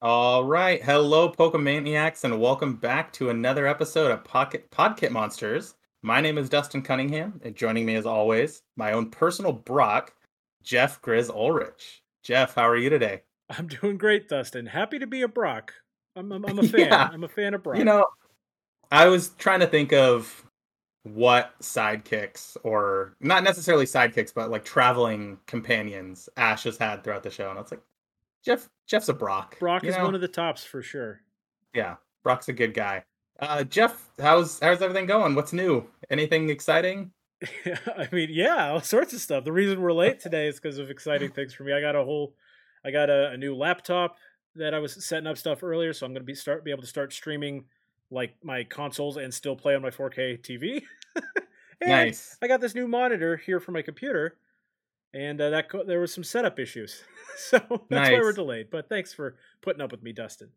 All right. Hello, Pokemaniacs, and welcome back to another episode of Pocket Podkit Monsters. My name is Dustin Cunningham, and joining me as always, my own personal Brock, Jeff Grizz Ulrich. Jeff, how are you today? I'm doing great, Dustin. Happy to be a Brock. I'm, I'm, I'm a fan. Yeah. I'm a fan of Brock. You know, I was trying to think of what sidekicks, or not necessarily sidekicks, but like traveling companions Ash has had throughout the show, and it's like Jeff. Jeff's a Brock. Brock is know? one of the tops for sure. Yeah, Brock's a good guy. Uh, Jeff, how's how's everything going? What's new? Anything exciting? I mean, yeah, all sorts of stuff. The reason we're late today is because of exciting things for me. I got a whole, I got a, a new laptop that I was setting up stuff earlier, so I'm going to be start be able to start streaming like my consoles and still play on my 4K TV. Nice. I got this new monitor here for my computer, and uh, that co- there was some setup issues, so that's why we're delayed. But thanks for putting up with me, Dustin.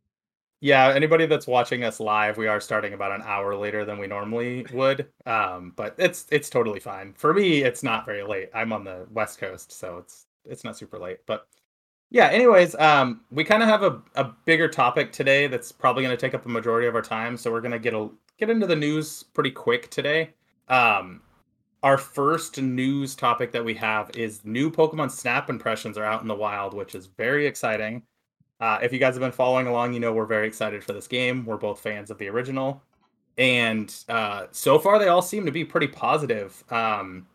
Yeah, anybody that's watching us live, we are starting about an hour later than we normally would. Um, but it's it's totally fine. For me, it's not very late. I'm on the West Coast, so it's it's not super late. But yeah, anyways, um, we kind of have a, a bigger topic today that's probably going to take up a majority of our time. So we're going to get a get into the news pretty quick today. Um, our first news topic that we have is new Pokemon Snap impressions are out in the wild, which is very exciting. Uh, if you guys have been following along, you know we're very excited for this game. We're both fans of the original, and uh, so far they all seem to be pretty positive. Um,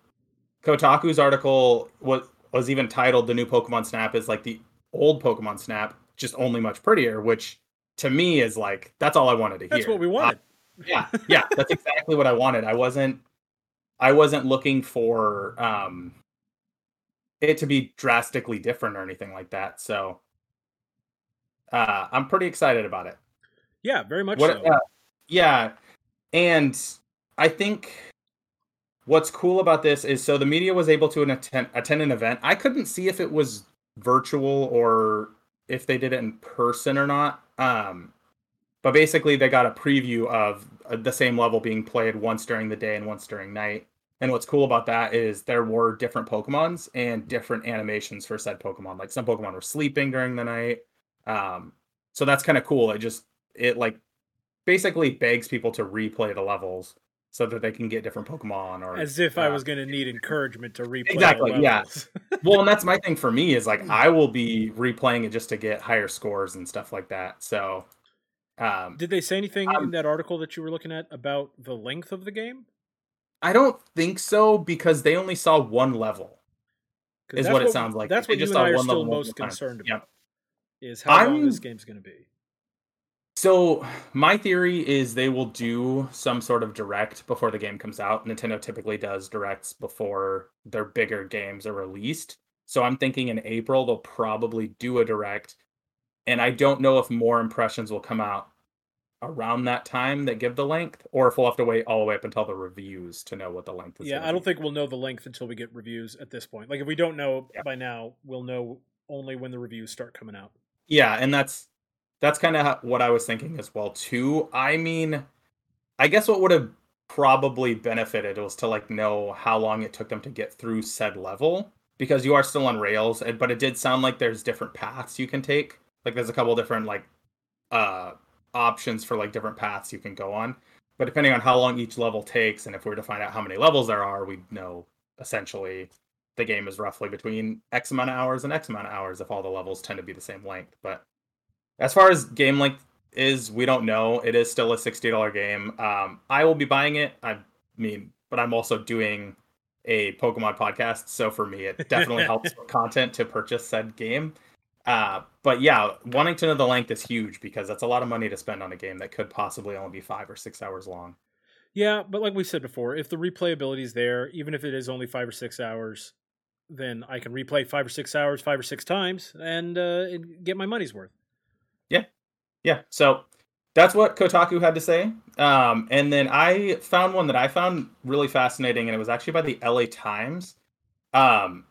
Kotaku's article was was even titled "The new Pokemon Snap is like the old Pokemon Snap, just only much prettier," which to me is like that's all I wanted to hear. That's what we Uh, wanted. yeah yeah that's exactly what i wanted i wasn't i wasn't looking for um it to be drastically different or anything like that so uh i'm pretty excited about it yeah, very much what so. uh, yeah and i think what's cool about this is so the media was able to attend, attend an event i couldn't see if it was virtual or if they did it in person or not um but basically they got a preview of uh, the same level being played once during the day and once during night. And what's cool about that is there were different pokemons and different animations for said pokemon. Like some pokemon were sleeping during the night. Um so that's kind of cool. It just it like basically begs people to replay the levels so that they can get different pokemon or As if I uh, was going to need encouragement to replay. the Exactly, yeah. well and that's my thing for me is like i will be replaying it just to get higher scores and stuff like that. So um Did they say anything Um, in that article that you were looking at about the length of the game? i don't think so because they only saw one level. is what it sounds like. That's They what just you and I are still most concerned Yep. about. Is how long I'm- this game's going to be. So my theory is they will do some sort of direct before the game comes out. Nintendo typically does directs before their bigger games are released. So I'm thinking in April they'll probably do a direct. And I don't know if more impressions will come out around that time that give the length, or if we'll have to wait all the way up until the reviews to know what the length is. Yeah, I don't be. think we'll know the length until we get reviews at this point. Like if we don't know Yeah. by now, we'll know only when the reviews start coming out. Yeah, and that's that's kind of what I was thinking as well too. I mean, I guess what would have probably benefited was to like know how long it took them to get through said level because you are still on rails, and- but it did sound like there's different paths you can take. Like there's a couple different like uh options for like different paths you can go on. But depending on how long each level takes and if we were to find out how many levels there are, we'd know essentially the game is roughly between X amount of hours and X amount of hours if all the levels tend to be the same length. But as far as game length is, we don't know. It is still a sixty dollar game. Um, I will be buying it. I mean, but I'm also doing a Pokemon podcast, so for me, it definitely helps with content to purchase said game. Uh, but yeah, wanting to know the length is huge because that's a lot of money to spend on a game that could possibly only be five or six hours long. Yeah, but like we said before, if the replayability is there, even if it is only five or six hours, then I can replay five or six hours, five or six times, and, uh, and get my money's worth. yeah yeah. so that's what kotaku had to say um, and then i found one that i found really fascinating and it was actually by the la times um,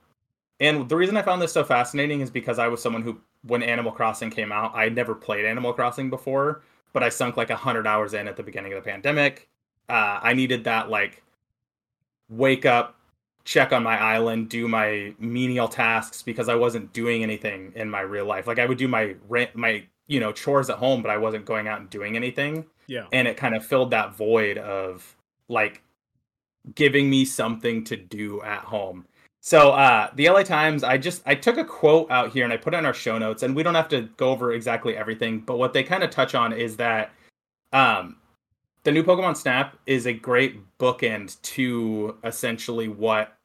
and the reason i found this so fascinating is because i was someone who when animal crossing came out i had never played animal crossing before but i sunk like 100 hours in at the beginning of the pandemic uh, i needed that like wake up check on my island do my menial tasks because i wasn't doing anything in my real life like i would do my rent, my you know, chores at home, but I wasn't going out and doing anything. Yeah. And it kind of filled that void of like giving me something to do at home. So uh the LA Times, I just I took a quote out here and I put it in our show notes, and we don't have to go over exactly everything, but what they kind of touch on is that um the new Pokemon Snap is a great bookend to essentially what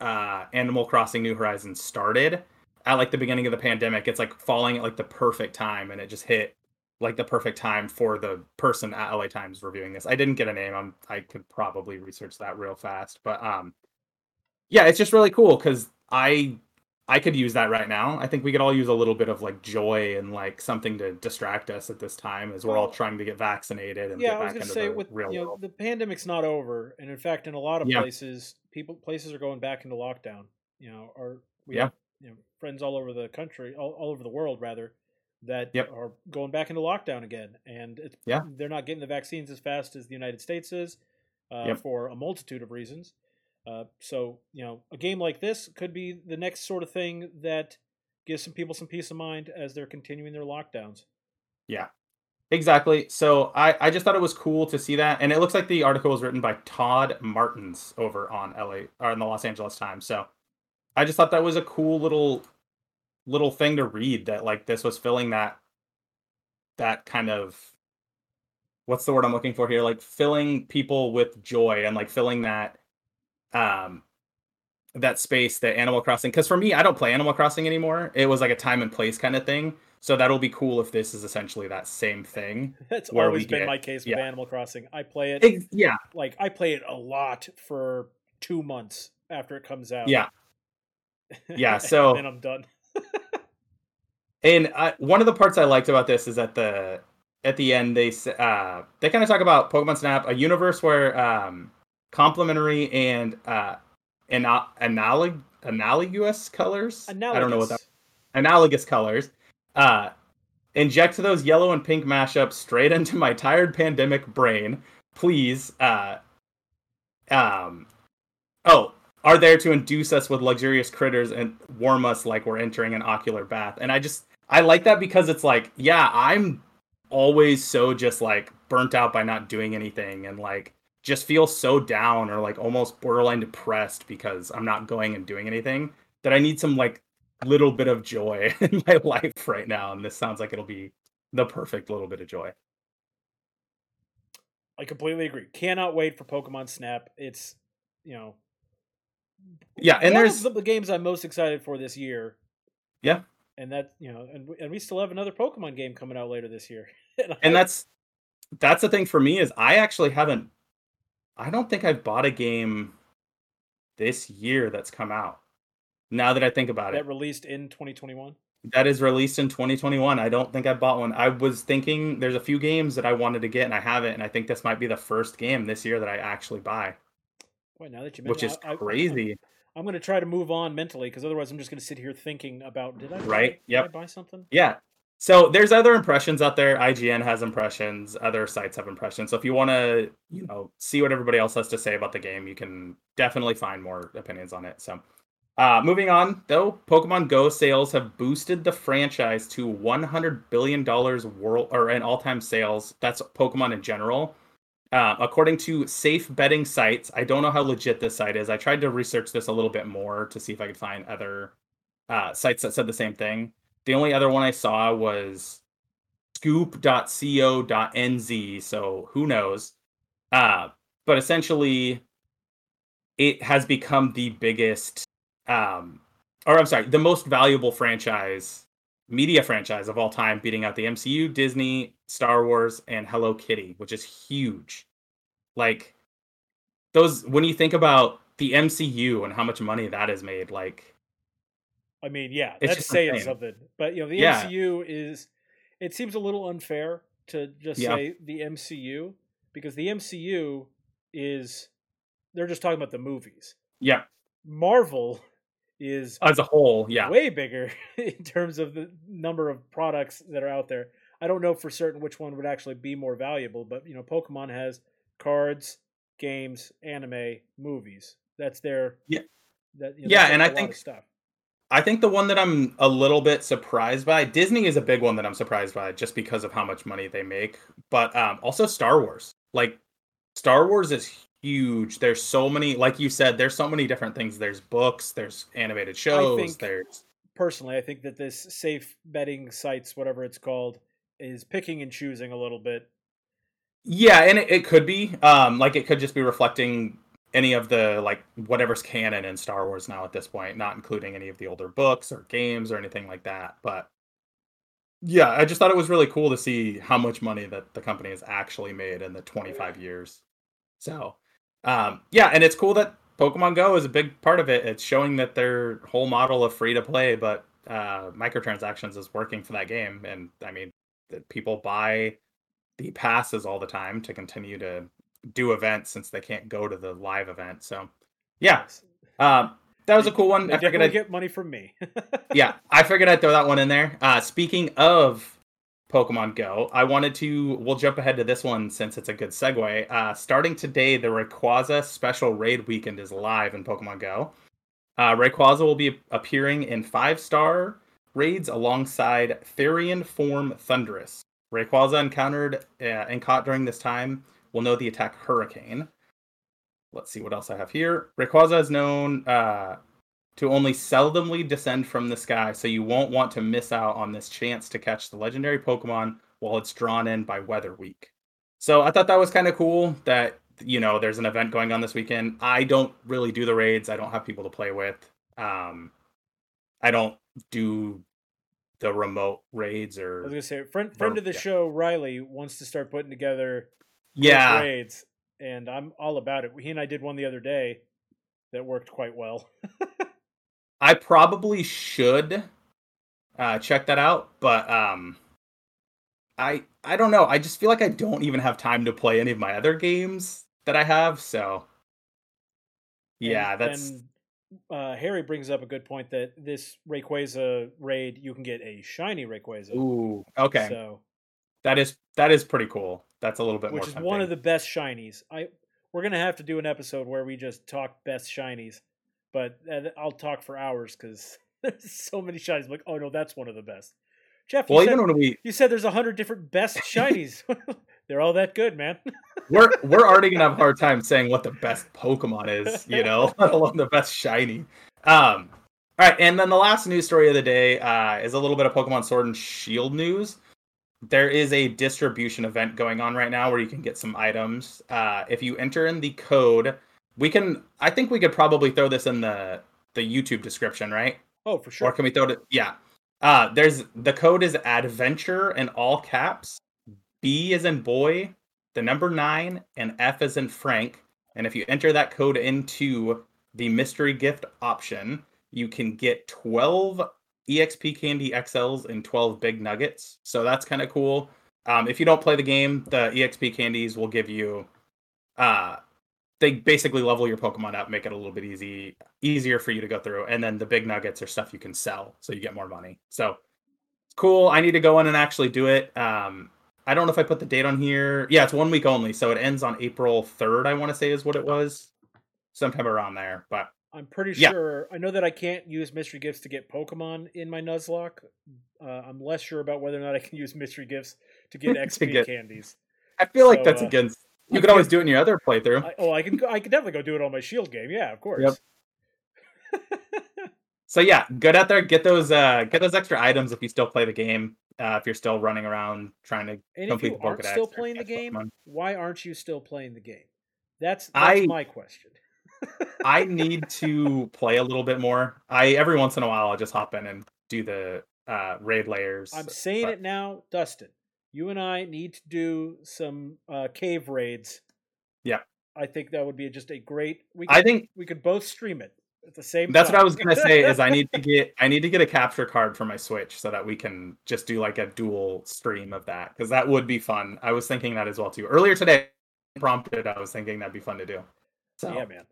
uh Animal Crossing New Horizons started at like the beginning of the pandemic. It's like falling at like the perfect time and it just hit like the perfect time for the person at LA Times reviewing this. I didn't get a name. I'm I could probably research that real fast, but um yeah, it's just really cool because I I could use that right now. I think we could all use a little bit of like joy and like something to distract us at this time as we're all trying to get vaccinated and Yeah, get I was back going into to say the with real you know world. the pandemic's not over, and in fact, in a lot of Yeah. places, people places are going back into lockdown. You know, or we Yeah. have you know friends all over the country, all, all over the world rather, that Yep. are going back into lockdown again, and it's, Yeah. they're not getting the vaccines as fast as the United States is, uh, Yep. for a multitude of reasons. Uh, so you know, a game like this could be the next sort of thing that gives some people some peace of mind as they're continuing their lockdowns. Yeah. Exactly. So I, I just thought it was cool to see that. And it looks like the article was written by Todd Martens over on LA or in the Los Angeles Times. So I just thought that was a cool little little thing to read that like this was filling that that kind of what's the word I'm looking for here? Like filling people with joy and like filling that um that space that Animal Crossing because for me I don't play Animal Crossing anymore. It was like a time and place kind of thing. So that'll be cool if this is essentially that same thing. That's always been get- my case with yeah. Animal Crossing. I play it Ex- yeah, like I play it a lot for two months after it comes out. yeah. Yeah, so- and then I'm done. And I, one of the parts I liked about this is at the at the end they uh they kind of talk about Pokemon Snap, a universe where um complementary and uh ana- analog analogous colors. I don't know what that analogous colors. Uh inject those yellow and pink mashups straight into my tired pandemic brain. Please. Uh um oh, are there to induce us with luxurious critters and warm us like we're entering an ocular bath. And I just I like that because it's like, yeah, I'm always so just like burnt out by not doing anything and like just feel so down or like almost borderline depressed because I'm not going and doing anything that I need some like little bit of joy in my life right now. And this sounds like it'll be the perfect little bit of joy. I completely agree. Cannot wait for Pokemon Snap. It's you know Yeah, and there's the games I'm most excited for this year. Yeah. And that you know, and we, and we still have another Pokemon game coming out later this year. and I- that's that's the thing for me is I actually haven't I don't think I've bought a game this year that's come out. Now that I think about that it, that released in 2021. that is released in 2021. I don't think I bought one. I was thinking there's a few games that I wanted to get and I haven't, and I think this might be the first game this year that I actually buy, Boy, now that you which is I- I- I- crazy. I'm going to try to move on mentally because otherwise I'm just going to sit here thinking about did I Right, yep. I buy something? Yeah. So there's other impressions out there. IGN has impressions. Other sites have impressions. So if you want to, you know, see what everybody else has to say about the game, you can definitely find more opinions on it. So, uh, moving on though, Pokemon Go sales have boosted the franchise to 100 billion dollars world or in all-time sales. That's Pokemon in general. Uh, according to safe betting sites, I don't know how legit this site is. I tried to research this a little bit more to see if I could find other uh, sites that said the same thing. The only other one I saw was scoop.co.nz, so who knows. Uh, but essentially, it has become the biggest, um, or I'm sorry, the most valuable franchise, media franchise of all time, beating out the MCU, Disney, Star Wars, and Hello Kitty, which is huge. Like, those, when you think about the MCU and how much money that has made, like, I mean, yeah, It's that's saying insane. something. But you know, the Yeah. MCU is it seems a little unfair to just Yeah. say the MCU because the MCU is they're just talking about the movies. yeah, Marvel is as a whole, yeah. way bigger in terms of the number of products that are out there. I don't know for certain which one would actually be more valuable, but you know, Pokemon has cards, games, anime, movies. That's their Yeah. That, you know, Yeah, and I think- stuff. I think the one that I'm a little bit surprised by, Disney is a big one that I'm surprised by just because of how much money they make. But um, also Star Wars. Like Star Wars is huge. There's so many, like you said, there's so many different things. There's books, there's animated shows, think- there's Personally, I think that this safe betting sites, whatever it's called, is picking and choosing a little bit. Yeah, and it, it could be. Um, like it could just be reflecting any of the like whatever's canon in Star Wars now at this point, not including any of the older books or games or anything like that. But yeah, I just thought it was really cool to see how much money that the company has actually made in the 25 years. So, um, yeah, and it's cool that Pokemon Go is a big part of it. It's showing that their whole model of free to play, but uh, microtransactions is working for that game. And I mean, people buy the passes all the time to continue to do events since they can't go to the live event. So, yeah, um, that was a cool one. They I figured definitely I'd get money from me. yeah, I figured I'd throw that one in there. Uh, speaking of Pokemon Go, I wanted to. We'll jump ahead to this one since it's a good segue. Uh, starting today, the Rayquaza Special Raid Weekend is live in Pokemon Go. Uh, Rayquaza will be appearing in five star raids alongside Therian Form Thundurus. Rayquaza encountered uh, and caught during this time will know the attack Hurricane. Let's see what else I have here. Rayquaza is known uh, to only seldomly descend from the sky, so you won't want to miss out on this chance to catch the legendary Pokemon while it's drawn in by Weather Week. So I thought that was kind of cool that you know there's an event going on this weekend. I don't really do the raids. I don't have people to play with. Um, I don't do the remote raids or. I was gonna say, friend friend of the yeah. show, Riley, wants to start putting together yeah. raids, and I'm all about it. He and I did one the other day that worked quite well. I probably should uh, check that out, but um, I I don't know. I just feel like I don't even have time to play any of my other games that I have. So yeah, And- that's and, uh, Harry brings up a good point that this Rayquaza raid you can get a shiny Rayquaza. ooh okay. So that is that is pretty cool. That's a little bit which more. is one of the best shinies. I we're gonna have to do an episode where we just talk best shinies, but I'll talk for hours because there's so many shinies. I'm like, oh no, that's one of the best. Jeff, you, well, said, even when we you said there's a hundred different best shinies. They're all that good, man. we're we're already gonna have a hard time saying what the best Pokemon is, you know, let alone the best shiny. Um, all right, and then the last news story of the day uh, is a little bit of Pokemon Sword and Shield news. There is a distribution event going on right now where you can get some items. Uh, if you enter in the code, we can. I think we could probably throw this in the the YouTube description, right? Oh, for sure. Or can we throw it? Yeah. Uh, there's the code is adventure in all caps. B is in boy, the number nine, and F is in Frank. And if you enter that code into the mystery gift option, you can get 12 EXP Candy XLs and 12 Big Nuggets. So that's kind of cool. Um, if you don't play the game, the EXP candies will give you uh they basically level your Pokemon up, make it a little bit easy easier for you to go through. And then the big nuggets are stuff you can sell, so you get more money. So it's cool. I need to go in and actually do it. Um, I don't know if I put the date on here. Yeah, it's one week only, so it ends on April third. I want to say is what it was, sometime around there. But I'm pretty Yeah. sure. I know that I can't use mystery gifts to get Pokemon in my Nuzlocke. Uh, I'm less sure about whether or not I can use mystery gifts to get To XP get- candies. I feel like that's uh, against. I You could always do it in your other playthrough. I, oh, I can. Go, I can definitely go do it on my Shield game. Yeah, of course. So yeah, get out there, get those uh get those extra items if you still play the game. Uh, if you're still running around trying to And if complete you the aren't Pokedex still playing the game, Pokemon. why aren't you still playing the game? That's that's I- my question. I need to play a little bit more. I every once in a while I'll just hop in and do the uh raid layers. I'm saying but- it now, Dustin. You and I need to do some uh, cave raids. Yeah. I think that would be just a great. We could, I think we could both stream it at the same that's time. what I was gonna say. Is I need to get I need to get a capture card for my Switch so that we can just do like a dual stream of that because that would be fun. I was thinking that as well too. Earlier today, prompted I was thinking that'd be fun to do. So yeah, man.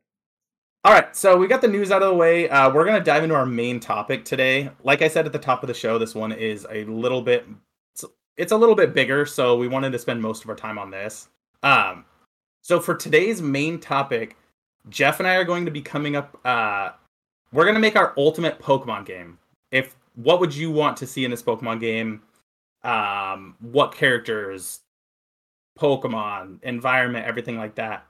All right, so we got the news out of the way. Uh, we're gonna dive into our main topic today. Like I said at the top of the show, this one is a little bit, it's, it's a little bit bigger, so we wanted to spend most of our time on this. Um, so for today's main topic, Jeff and I are going to be coming up uh, we're gonna make our ultimate Pokemon game. If what would you want to see in this Pokemon game? Um, what characters, Pokemon, environment, everything like that.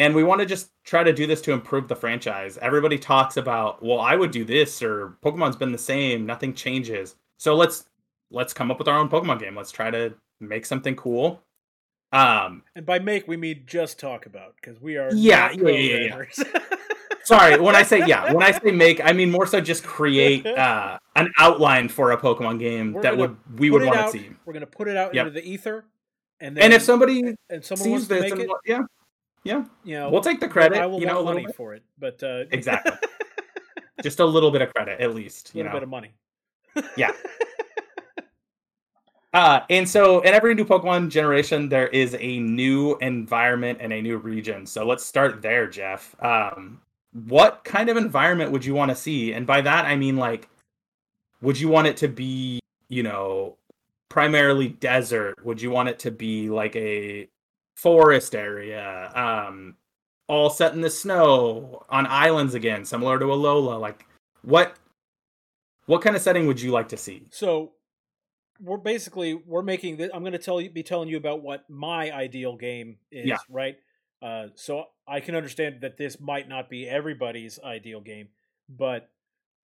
And we want to just try to do this to improve the franchise. Everybody talks about, well, I would do this, or Pokemon's been the same, nothing changes. So let's let's come up with our own Pokemon game. Let's try to make something cool. Um, and by make we mean just talk about because we are yeah yeah yeah, yeah. Sorry, when I say yeah, when I say make, I mean more so just create uh, an outline for a Pokemon game We're that would we would want to see. We're gonna put it out yep. into the ether, and then, and if somebody and someone wants to make it, yeah, yeah, you know, we'll take the credit. I will you know, money for it, but uh, exactly, just a little bit of credit at least. A little know. bit of money. yeah. Uh, and so in every new Pokemon generation, there is a new environment and a new region. So let's start there, Jeff. Um, what kind of environment would you want to see? And by that, I mean like, would you want it to be, you know, primarily desert? Would you want it to be like a forest area? Um, all set in the snow on islands again, similar to Alola. Like, what what kind of setting would you like to see? So, we're basically we're making this. I'm going to tell you, be telling you about what my ideal game is. Yeah. Right. Uh, so I can understand that this might not be everybody's ideal game, but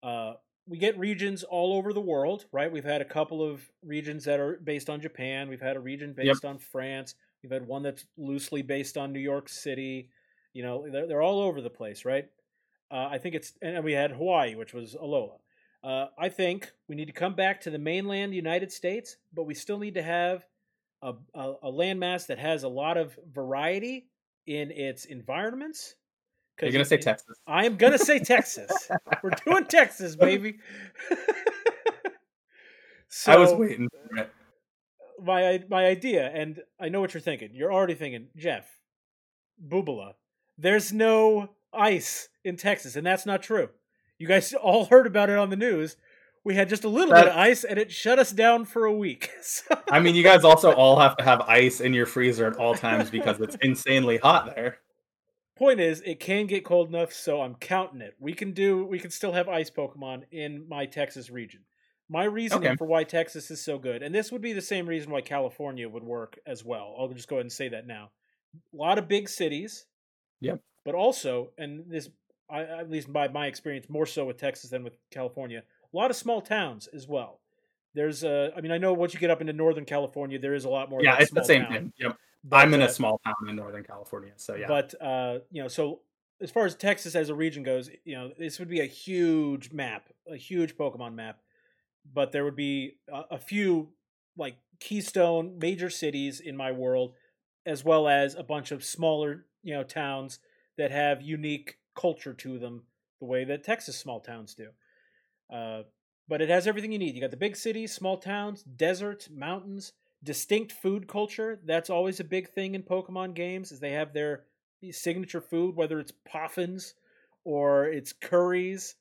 uh, we get regions all over the world, right? We've had a couple of regions that are based on Japan. We've had a region based yep. on France. We've had one that's loosely based on New York City. You know, they're, they're all over the place, right? Uh, I think it's, and we had Hawaii, which was Alola. Uh, I think we need to come back to the mainland United States, but we still need to have a, a, a landmass that has a lot of variety in its environments. You're gonna say Texas. I am gonna say Texas. We're doing Texas, baby. so, I was waiting for it. My my idea, and I know what you're thinking. You're already thinking, Jeff, Boobala. There's no ice in Texas, and that's not true. You guys all heard about it on the news we had just a little that, bit of ice and it shut us down for a week. So. I mean, you guys also all have to have ice in your freezer at all times because it's insanely hot there. Point is, it can get cold enough, so I'm counting it. We can do, we can still have ice Pokemon in my Texas region. My reasoning okay. for why Texas is so good, and this would be the same reason why California would work as well. I'll just go ahead and say that now. A lot of big cities. Yep. But also, and this, I, at least by my experience, more so with Texas than with California, a lot of small towns as well. There's a, I mean, I know once you get up into Northern California, there is a lot more. Yeah, it's the same town. thing. Yep. But, I'm in a uh, small town in Northern California, so yeah. But uh, you know, so as far as Texas as a region goes, you know, this would be a huge map, a huge Pokemon map. But there would be a, a few like keystone major cities in my world, as well as a bunch of smaller, you know, towns that have unique culture to them, the way that Texas small towns do. Uh, but it has everything you need. You got the big cities, small towns, deserts, mountains, distinct food culture. That's always a big thing in Pokemon games. Is they have their signature food, whether it's poffins or it's curries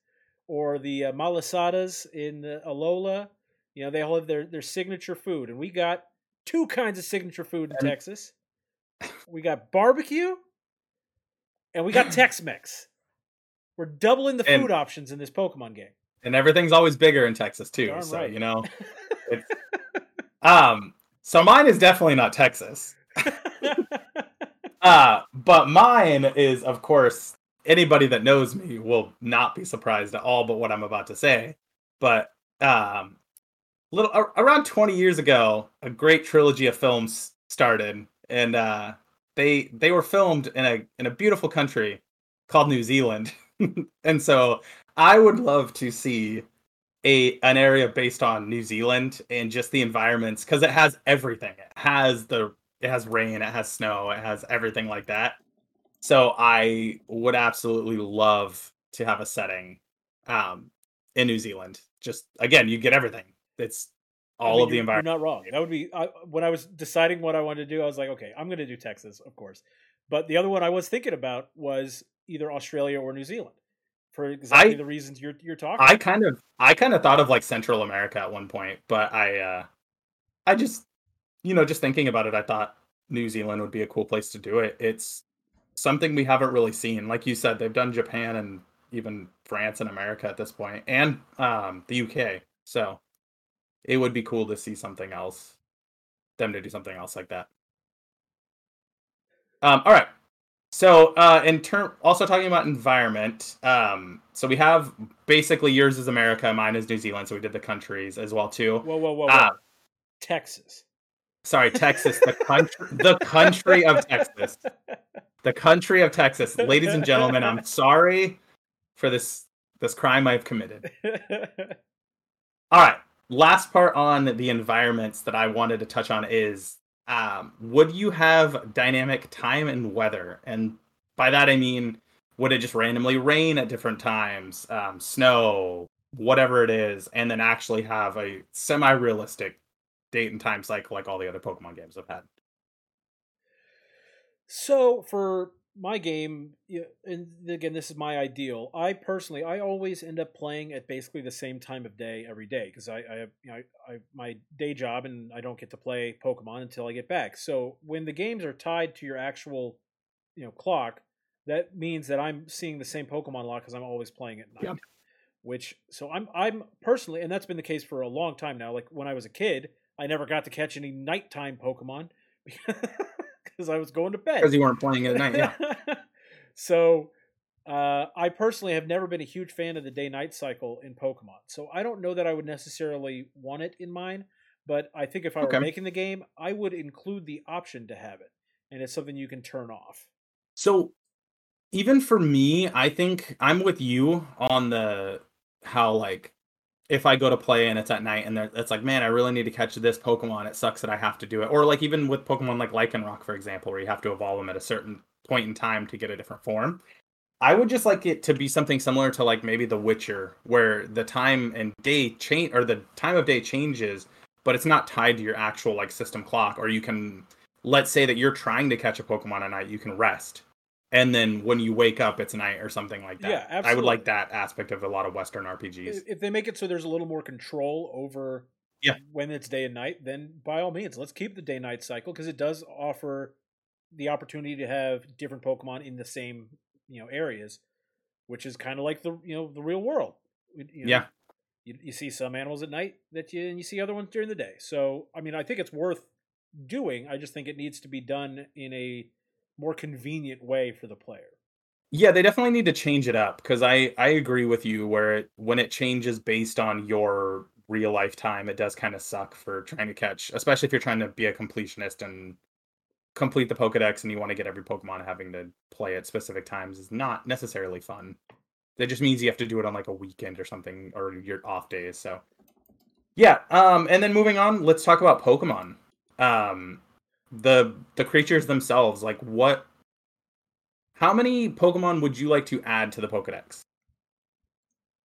or the uh, malasadas in uh, Alola. You know, they all have their their signature food, and we got two kinds of signature food in. Texas. We got barbecue, and we got Tex-Mex. We're doubling the food and... options in this Pokemon game and everything's always bigger in Texas too. Darn so right. you know, um, so mine is definitely not Texas. uh, but mine is, of course, anybody that knows me will not be surprised at all. But what I'm about to say, but um, little around 20 years ago, a great trilogy of films started, and uh, they they were filmed in a in a beautiful country called New Zealand. and so I would love to see a an area based on New Zealand and just the environments because it has everything. It has the it has rain, it has snow, it has everything like that. So I would absolutely love to have a setting um in New Zealand. Just again, you get everything. It's all I mean, of the environment. You're not wrong. That would be I, when I was deciding what I wanted to do. I was like, okay, I'm going to do Texas, of course. But the other one I was thinking about was either Australia or New Zealand for exactly I, the reasons you're you're talking. I kind of I kind of thought of like Central America at one point, but I uh I just you know just thinking about it, I thought New Zealand would be a cool place to do it. It's something we haven't really seen. Like you said, they've done Japan and even France and America at this point, and um, the UK. So it would be cool to see something else, them to do something else like that. Um, all right. So uh, in term, also talking about environment. Um, so we have basically yours is America, mine is New Zealand. So we did the countries as well too. Whoa, whoa, whoa, whoa. Uh, Texas. Sorry, Texas, the country, the country of Texas, the country of Texas, ladies and gentlemen. I'm sorry for this this crime I've committed. All right, last part on the environments that I wanted to touch on is um, would you have dynamic time and weather? And by that I mean, would it just randomly rain at different times, um, snow, whatever it is, and then actually have a semi-realistic date and time cycle like all the other Pokemon games I've had. So for my game, and again, this is my ideal. I personally, I always end up playing at basically the same time of day every day because I, I have, you know, I, I, my day job and I don't get to play Pokemon until I get back. So when the games are tied to your actual, you know, clock, that means that I'm seeing the same Pokemon a lot because I'm always playing at night. Yep. Which so I'm I'm personally, and that's been the case for a long time now. Like when I was a kid, I never got to catch any nighttime Pokemon because I was going to bed. Because you weren't playing at night, yeah. so uh, I personally have never been a huge fan of the day night cycle in Pokemon. So I don't know that I would necessarily want it in mine, but I think if I okay. were making the game, I would include the option to have it. And it's something you can turn off. So even for me, I think I'm with you on the how like if I go to play and it's at night and it's like, man, I really need to catch this Pokemon. It sucks that I have to do it. Or like even with Pokemon like Lycanroc, for example, where you have to evolve them at a certain point in time to get a different form. I would just like it to be something similar to like maybe The Witcher, where the time and day change or the time of day changes, but it's not tied to your actual like system clock. Or you can, let's say that you're trying to catch a Pokemon at night, you can rest and then when you wake up it's night or something like that. Yeah, absolutely. I would like that aspect of a lot of Western RPGs. If they make it so there's a little more control over yeah. when it's day and night, then by all means, let's keep the day night cycle because it does offer the opportunity to have different Pokemon in the same you know areas, which is kind of like the you know the real world. You know, yeah. You, you see some animals at night that you and you see other ones during the day. So I mean, I think it's worth doing. I just think it needs to be done in a more convenient way for the player. Yeah, they definitely need to change it up because I I agree with you where it, when it changes based on your real life time, it does kind of suck for trying to catch, especially if you're trying to be a completionist and complete the Pokedex and you want to get every Pokemon having to play at specific times is not necessarily fun. That just means you have to do it on like a weekend or something or your off days. So yeah, um, and then moving on, let's talk about Pokemon. Um, the the creatures themselves like what how many pokemon would you like to add to the pokédex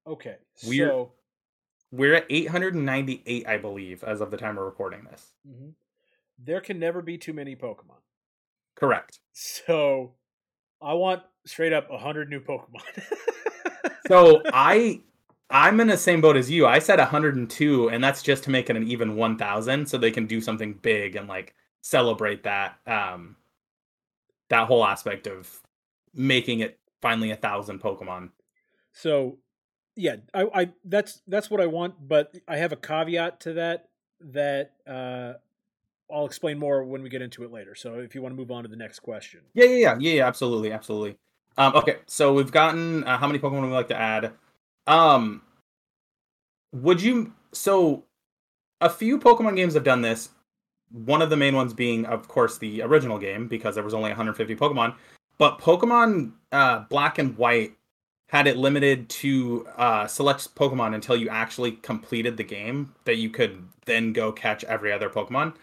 okay we're so... we're at 898 i believe as of the time we're recording this. Mm-hmm. there can never be too many pokemon. Correct. So i want straight up 100 new pokemon. So i i'm in the same boat as you. I said 102 and that's just to make it an even 1000 so they can do something big and like celebrate that um that whole aspect of making it finally a thousand Pokemon. So yeah, I, I that's that's what I want, but I have a caveat to that that uh I'll explain more when we get into it later. So if you want to move on to the next question. Yeah, yeah, yeah, yeah, yeah absolutely, absolutely. Um, okay, so we've gotten uh, how many Pokemon would we like to add? Um, would you? So, a few Pokemon games have done this one of the main ones being, of course, the original game because there was only 150 Pokemon. But Pokemon uh, Black and White had it limited to uh, select Pokemon until you actually completed the game that you could then go catch every other Pokemon.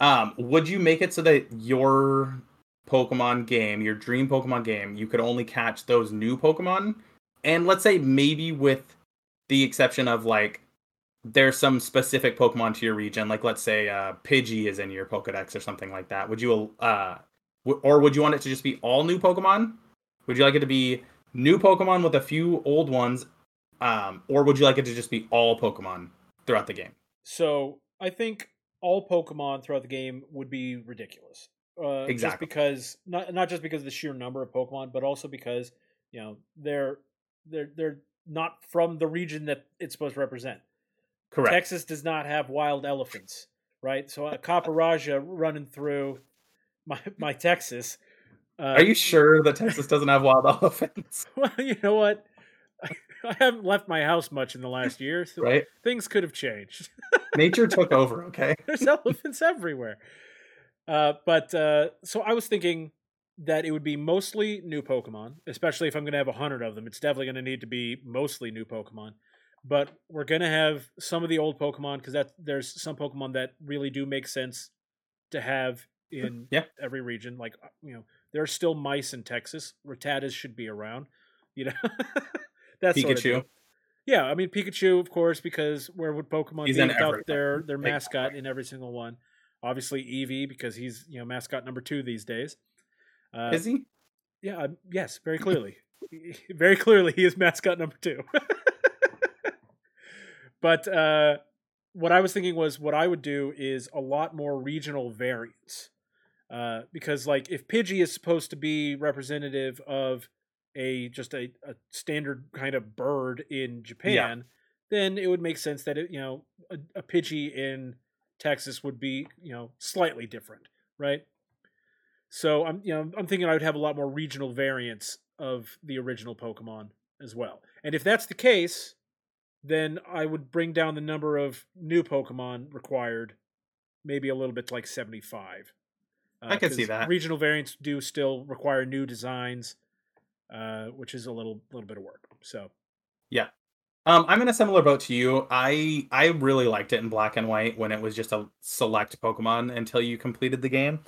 Um, would you make it so that your Pokemon game, your dream Pokemon game, you could only catch those new Pokemon? And let's say maybe with the exception of like there's some specific Pokemon to your region, like let's say uh, Pidgey is in your Pokedex or something like that. Would you, uh, w- or would you want it to just be all new Pokemon? Would you like it to be new Pokemon with a few old ones, um, or would you like it to just be all Pokemon throughout the game? So I think all Pokemon throughout the game would be ridiculous. Uh, exactly. Just because not not just because of the sheer number of Pokemon, but also because you know they're they're they're not from the region that it's supposed to represent. Correct. Texas does not have wild elephants, right? So a Copperajah running through my my Texas. Uh, Are you sure that Texas doesn't have wild elephants? Well, you know what? I haven't left my house much in the last year, so right? things could have changed. Nature took over. Okay, there's elephants everywhere. Uh, but uh, so I was thinking that it would be mostly new Pokemon, especially if I'm going to have a hundred of them. It's definitely going to need to be mostly new Pokemon. But we're going to have some of the old Pokemon because that there's some Pokemon that really do make sense to have in yeah. every region. Like uh, you know, there are still mice in Texas. Rattatas should be around. You know, that's Pikachu. Sort of yeah, I mean Pikachu, of course, because where would Pokemon he's be without their their mascot in every single one? Obviously Eevee because he's you know mascot number two these days. Uh, is he? Yeah. Yes. Very clearly. very clearly, he is mascot number two. but uh, what I was thinking was what I would do is a lot more regional variants. Uh, because like if Pidgey is supposed to be representative of a just a, a standard kind of bird in Japan, yeah. then it would make sense that it you know a, a Pidgey in Texas would be you know slightly different, right? So I'm you know I'm thinking I would have a lot more regional variants of the original Pokemon as well. And if that's the case, then I would bring down the number of new Pokemon required, maybe a little bit to like 75. Uh, I can see that. Regional variants do still require new designs, uh, which is a little little bit of work. So, yeah, um, I'm in a similar boat to you. I I really liked it in black and white when it was just a select Pokemon until you completed the game.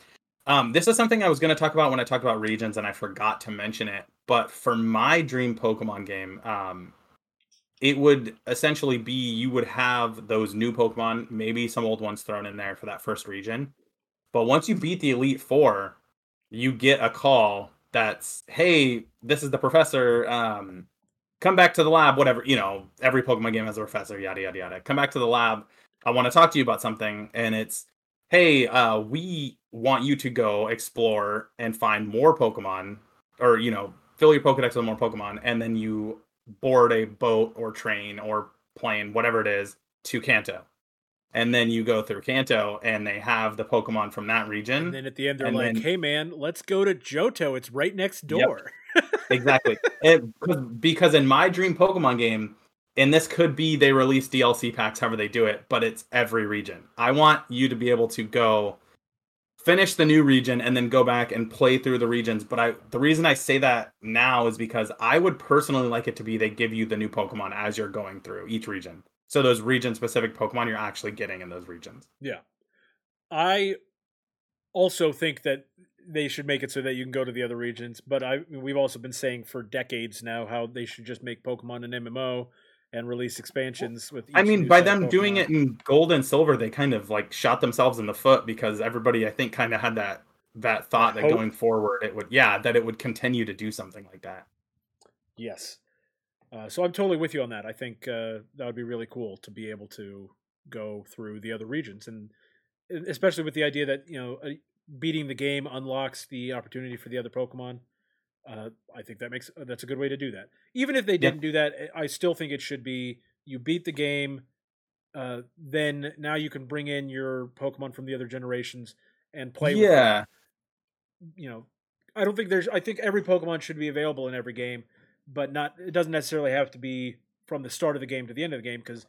Um, this is something I was going to talk about when I talked about regions, and I forgot to mention it. But for my dream Pokemon game, um, it would essentially be you would have those new Pokemon, maybe some old ones thrown in there for that first region. But once you beat the Elite Four, you get a call that's, "Hey, this is the professor. Um, come back to the lab. Whatever you know. Every Pokemon game has a professor. Yada yada yada. Come back to the lab. I want to talk to you about something." And it's hey, uh, we want you to go explore and find more Pokemon, or you know, fill your Pokedex with more Pokemon, and then you board a boat or train or plane, whatever it is, to Kanto. And then you go through Kanto, and they have the Pokemon from that region. And then at the end, they're like, then, "Hey, man, let's go to Johto. It's right next door." Yep. exactly. It, because in my dream Pokemon game, and this could be they release DLC packs however they do it, but it's every region. I want you to be able to go finish the new region and then go back and play through the regions. But I the reason I say that now is because I would personally like it to be they give you the new Pokemon as you're going through each region. So those region specific Pokemon you're actually getting in those regions. Yeah. I also think that they should make it so that you can go to the other regions, but I we've also been saying for decades now how they should just make Pokemon an MMO and release expansions with. I mean, by them Pokemon. doing it in gold and silver, they kind of like shot themselves in the foot because everybody, I think, kind of had that that thought that, going forward it would, yeah, that it would continue to do something like that. Yes. Uh, so I'm totally with you on that. I think uh, that would be really cool to be able to go through the other regions, and especially with the idea that you know uh, beating the game unlocks the opportunity for the other Pokemon uh, I think that makes that's a good way to do that. Even if they didn't yeah. do that, eh, I still think it should be you beat the game, uh, then now you can bring in your Pokemon from the other generations and play. Yeah, you know, I don't think there's. I think every Pokemon should be available in every game, but not. It doesn't necessarily have to be from the start of the game to the end of the game because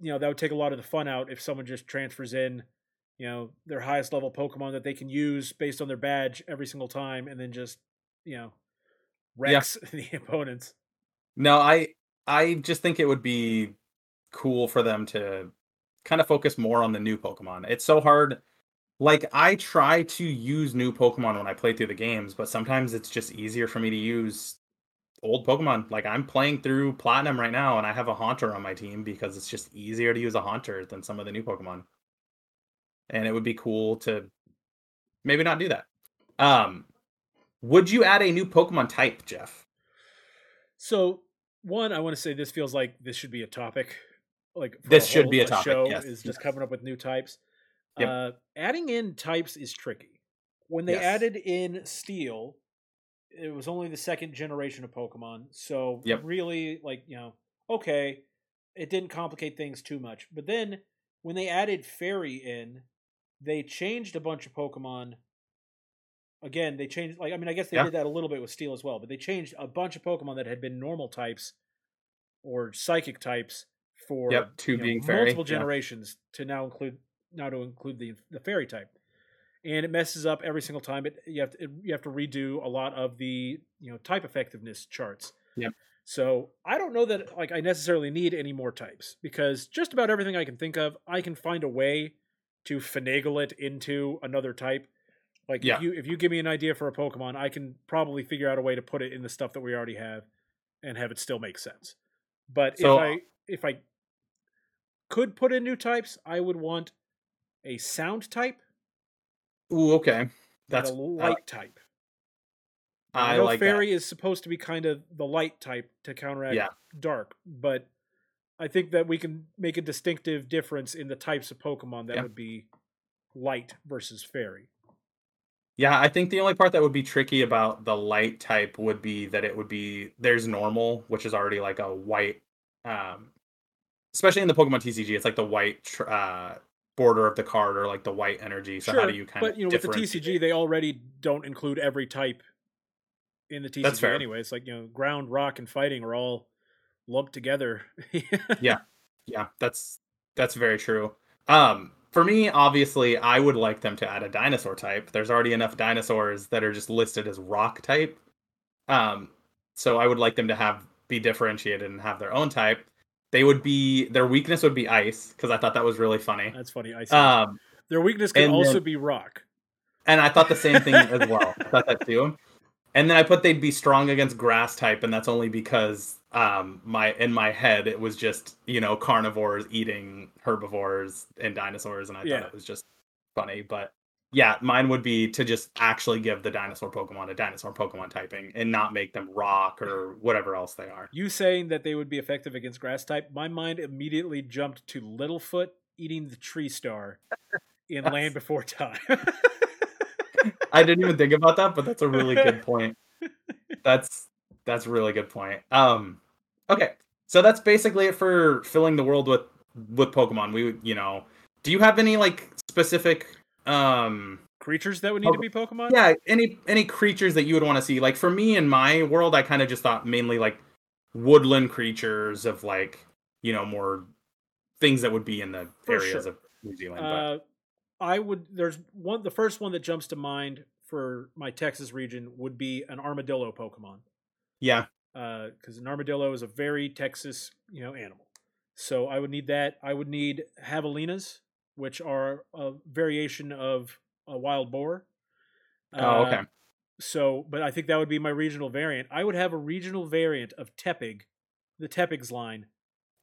you know that would take a lot of the fun out if someone just transfers in you know their highest level pokemon that they can use based on their badge every single time and then just you know wrecks yeah. the opponents. No, I I just think it would be cool for them to kind of focus more on the new Pokemon. It's so hard. Like I try to use new Pokemon when I play through the games, but sometimes it's just easier for me to use old Pokemon. Like I'm playing through Platinum right now and I have a Haunter on my team because it's just easier to use a Haunter than some of the new Pokemon. And it would be cool to maybe not do that. Um would you add a new Pokemon type, Jeff? So, one, I want to say this feels like this should be a topic. Like this should be a topic. Show yes. is just coming up with new types. Yep. Uh, adding in types is tricky. When they yes. added in Steel, it was only the second generation of Pokemon. So Yep. really, like you know, okay, it didn't complicate things too much. But then when they added Fairy in, they changed a bunch of Pokemon. Again, they changed like I mean, I guess they Yeah. did that a little bit with Steel as well, but they changed a bunch of Pokemon that had been normal types or psychic types for Yep, two you know, being fairy, multiple yeah. generations to now include now to include the the fairy type and it messes up every single time. It you have to it, you have to redo a lot of the you know type effectiveness charts. Yep. So I don't know that like I necessarily need any more types because just about everything I can think of, I can find a way to finagle it into another type. Like Yeah. if you if you give me an idea for a Pokemon, I can probably figure out a way to put it in the stuff that we already have and have it still make sense. But So- if I if I could put in new types, I would want a sound type Ooh, okay. and That's a light type. Now, I know like fairy is supposed to be kind of the light type to counteract Yeah. dark, but I think that we can make a distinctive difference in the types of Pokemon that Yeah. would be light versus fairy. Yeah, I think the only part that would be tricky about the light type would be that it would be there's normal, which is already like a white, um, especially in the Pokemon TCG, it's like the white tr- uh, border of the card or like the white energy. So how do you kind but of you know, with the? TCG, they already don't include every type in the TCG That's fair. anyway. It's like you know, ground, rock, and fighting are all lumped together. Yeah. Yeah, that's that's very true. Um, for me, obviously, I would like them to add a dinosaur type. There's already enough dinosaurs that are just listed as rock type. Um, so I would like them to have be differentiated and have their own type. They would be their weakness would be ice because I thought that was really funny. That's funny. Ice. Um, Their weakness can and also then- be rock. and I thought the same thing as well. I thought that too. And then I put they'd be strong against grass type, and that's only because um my in my head it was just you know carnivores eating herbivores and dinosaurs, and I Yeah. thought it was just funny. But yeah, mine would be to just actually give the dinosaur Pokemon a dinosaur Pokemon typing and not make them rock or whatever else they are. You saying that they would be effective against grass type, my mind immediately jumped to Littlefoot eating the tree star in Land Before Time. I didn't even think about that, but that's a really good point. That's that's a really good point. Um okay. So that's basically it for filling the world with with Pokemon. We you know, do you have any like specific um Creatures that would need to be Pokemon? yeah, any any creatures that you would want to see? Like for me in my world, I kind of just thought mainly like woodland creatures of like, you know, more things that would be in the For areas sure. of New Zealand. but Uh, I would. There's one. The first one that jumps to mind for my Texas region would be an armadillo Pokemon, yeah, because an armadillo is a very Texas, you know, animal. So I would need that. I would need javelinas, which are a variation of a wild boar. Oh, Uh, okay. So, but I think that would be my regional variant. I would have a regional variant of Tepig, the Tepig's line,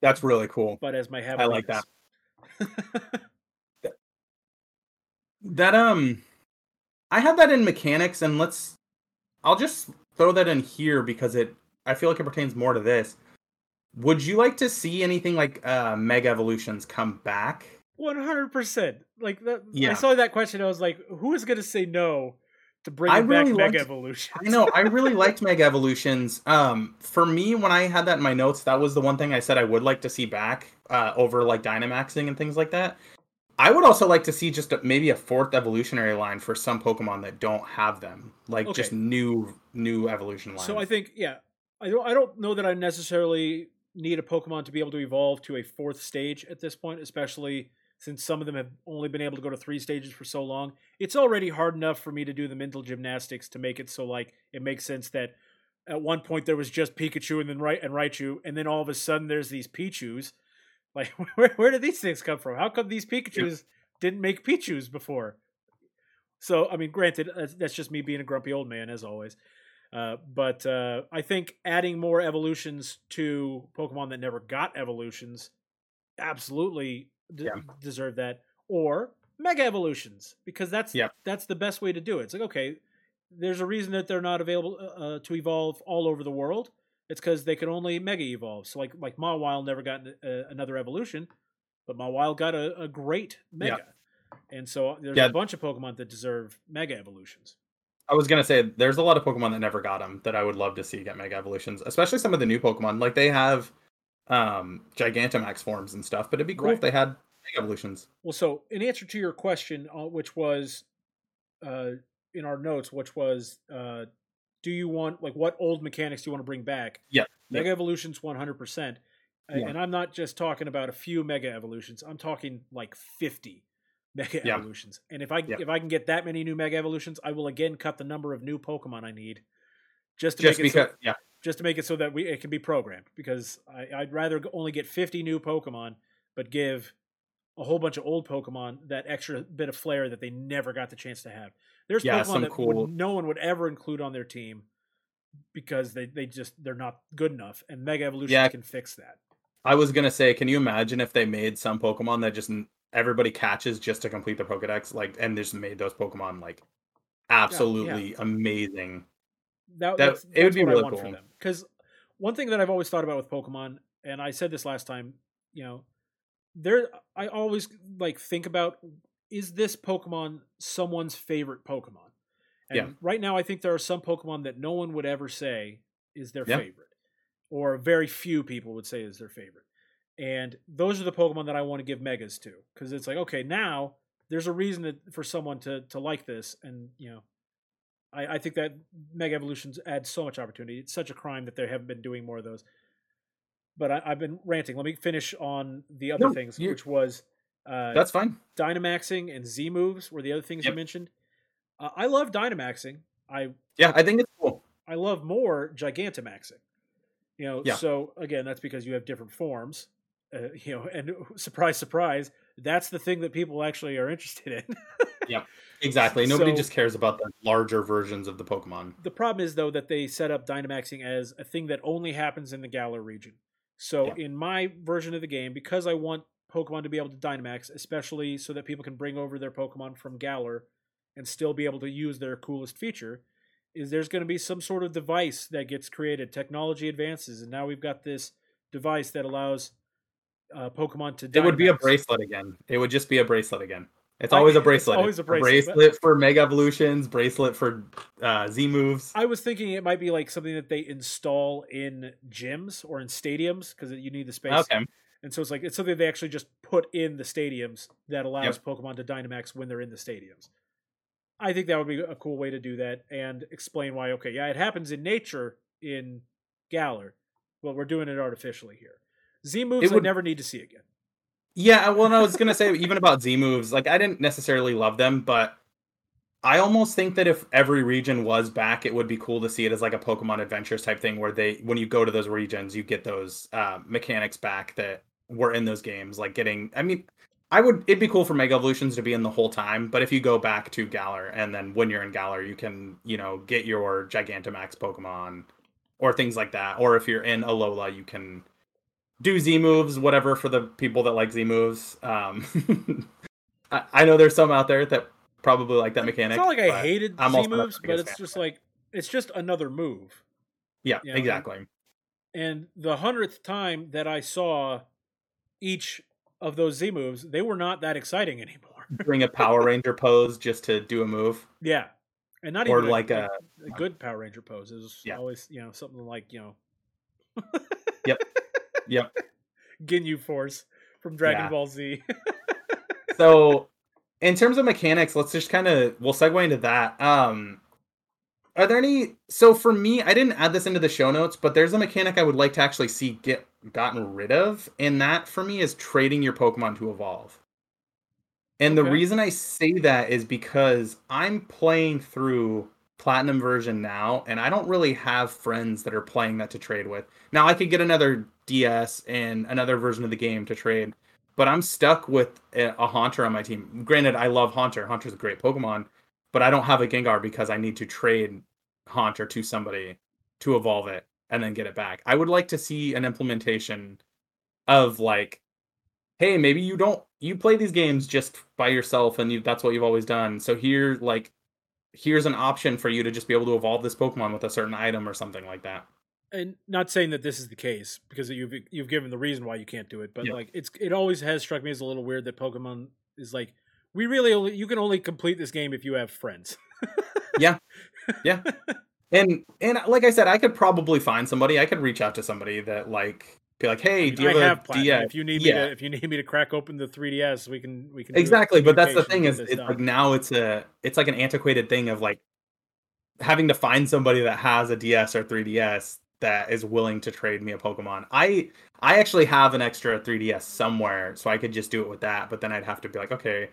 That's really cool. but as my javelinas. I like that. That um I have that in mechanics and let's I'll just throw that in here because it I feel like it pertains more to this. Would you like to see anything like uh mega evolutions come back? One hundred percent. Like that. I saw that question. I was like, "Who is going to say no to bring I back really Mega liked- Evolution?" I know I really liked mega evolutions. Um for me when I had that in my notes, that was the one thing I said I would like to see back uh over like Dynamaxing and things like that. I would also like to see just a, maybe a fourth evolutionary line for some Pokemon that don't have them, like just new new evolution lines. So I think, yeah, I don't. I don't know that I necessarily need a Pokemon to be able to evolve to a fourth stage at this point, especially since some of them have only been able to go to three stages for so long. It's already hard enough for me to do the mental gymnastics to make it so like it makes sense that at one point there was just Pikachu and then right and Raichu, and then all of a sudden there's these Pichus. Like where where did these things come from? How come these Pikachu's didn't make Pichus before? So I mean, granted, that's, just me being a grumpy old man as always. Uh, but uh, I think adding more evolutions to Pokemon that never got evolutions absolutely d- Yeah. deserve that, or mega evolutions because that's Yep. that's the best way to do it. It's like okay, there's a reason that they're not available uh, uh, to evolve all over the world. It's because they could only mega evolve. So like like Mawile never got uh, another evolution, but Mawile got a, a great mega. And so there's Yeah. a bunch of Pokemon that deserve mega evolutions. I was gonna say there's a lot of Pokemon that never got them that I would love to see get Mega Evolutions, especially some of the new Pokemon. Like they have um Gigantamax forms and stuff, but it'd be cool Right. if they had Mega Evolutions. Well, so in answer to your question, uh, which was uh, in our notes, which was, uh, do you want like what old mechanics do you want to bring back? Yeah. Mega Evolutions, one hundred percent. Yeah. And I'm not just talking about a few Mega Evolutions. I'm talking like fifty Mega Yeah. Evolutions. And if I Yeah. if I can get that many new Mega Evolutions, I will again cut the number of new Pokemon I need, just to Just make it so, yeah, just to make it so that we it can be programmed because I, I'd rather only get 50 new Pokemon, but give a whole bunch of old Pokemon that extra bit of flair that they never got the chance to have. There's Yeah, Pokemon that cool- would, no one would ever include on their team because they, they just they're not good enough, and Mega Evolution Yeah. can fix that. I was gonna say, can you imagine if they made some Pokemon that just everybody catches just to complete the Pokedex, like, and just made those Pokemon like absolutely amazing? That, That- that's, it would be really I want for cool. Because one thing that I've always thought about with Pokemon, and I said this last time, you know, there I always like think about is this Pokemon someone's favorite Pokemon? And Yeah. right now I think there are some Pokemon that no one would ever say is their Yeah. favorite. Or very few people would say is their favorite. And those are the Pokemon that I want to give megas to. Because it's like, okay, now there's a reason that, for someone to to like this. And you know, I, I think that Mega Evolutions add so much opportunity. It's such a crime that they haven't been doing more of those. But I, I've been ranting. Let me finish on the other No, things, you- which was uh, That's fine. Dynamaxing and Z moves were the other things Yep. you mentioned. Uh, I love Dynamaxing. I Yeah, I think it's cool. I love more Gigantamaxing. You know, Yeah. so again, that's because you have different forms. Uh, you know, and surprise, surprise, that's the thing that people actually are interested in. Yeah, exactly. Nobody So- just cares about the larger versions of the Pokemon. the problem is though that they set up Dynamaxing as a thing that only happens in the Galar region. So Yeah. in my version of the game, because I want Pokemon to be able to Dynamax, especially so that people can bring over their Pokemon from Galar and still be able to use their coolest feature, is there's going to be some sort of device that gets created. Technology advances, and now we've got this device that allows uh, Pokemon to. It would be a bracelet again. It would just be a bracelet again. It's I- always a it's bracelet. always a bracelet, bracelet for Mega Evolutions, bracelet for uh, Z moves. I was thinking it might be like something that they install in gyms or in stadiums because you need the space. Okay. And so it's like it's something they actually just put in the stadiums that allows Pokemon to Dynamax when they're in the stadiums. I think that would be a cool way to do that and explain why. Okay, yeah, it happens in nature in Galar, but we're doing it artificially here. Z moves would- I never need to see again. Yeah, well, I was gonna say even about Z moves. Like, I didn't necessarily love them, but I almost think that if every region was back, it would be cool to see it as like a Pokemon Adventures type thing, where they, when you go to those regions, you get those uh, mechanics back that were in those games. Like getting, I mean, I would. It'd be cool for Mega Evolutions to be in the whole time, but if you go back to Galar and then when you're in Galar, you can, you know, get your Gigantamax Pokemon or things like that. Or if you're in Alola, you can do Z moves, whatever for the people that like Z moves. Um, I, I know there's some out there that probably like that mechanic. It's not like I hated I'm Z also not the moves, but it's fan just like it's just another move. yeah, you know, exactly. And the hundredth time that I saw each of those Z moves, they were not that exciting anymore. Bring a Power Ranger pose just to do a move. yeah, and not Or even like a, a- a good Power Ranger pose. It was Yeah. always you know something like you know Yep. Ginyu Force from Dragon Yeah. Ball Z. So, in terms of mechanics, let's just kind of we'll segue into that. Um, are there any? So for me, I didn't add this into the show notes, but there's a mechanic I would like to actually see get gotten rid of, and that for me is trading your Pokemon to evolve. And the reason I say that is because I'm playing through Platinum version now, and I don't really have friends that are playing that to trade with. Now I could get another DS and another version of the game to trade, but I'm stuck with a, Haunter on my team. Granted, I love Haunter. Haunter's a great Pokemon, but I don't have a Gengar because I need to trade Haunter to somebody to evolve it and then get it back. I would like to see an implementation of like, hey, maybe you don't you play these games just by yourself and you, that's what you've always done. So here, like, here's an option for you to just be able to evolve this Pokemon with a certain item or something like that. And not saying that this is the case because you've you've given the reason why you can't do it, but Yeah. like it's it always has struck me as a little weird that Pokemon is like we really only you can only complete this game if you have friends. Yeah. Yeah. And and like I said, I could probably find somebody. I could reach out to somebody that like be like, "Hey, do you I have, have. DS?" If you need Yeah. me to, if you need me to crack open the 3ds, we can we can Exactly, but that's the thing is it's done. like now it's a it's like an antiquated thing of like having to find somebody that has a DS or 3DS that is willing to trade me a Pokemon. I I actually have an extra 3DS somewhere, so I could just do it with that, but then I'd have to be like, okay,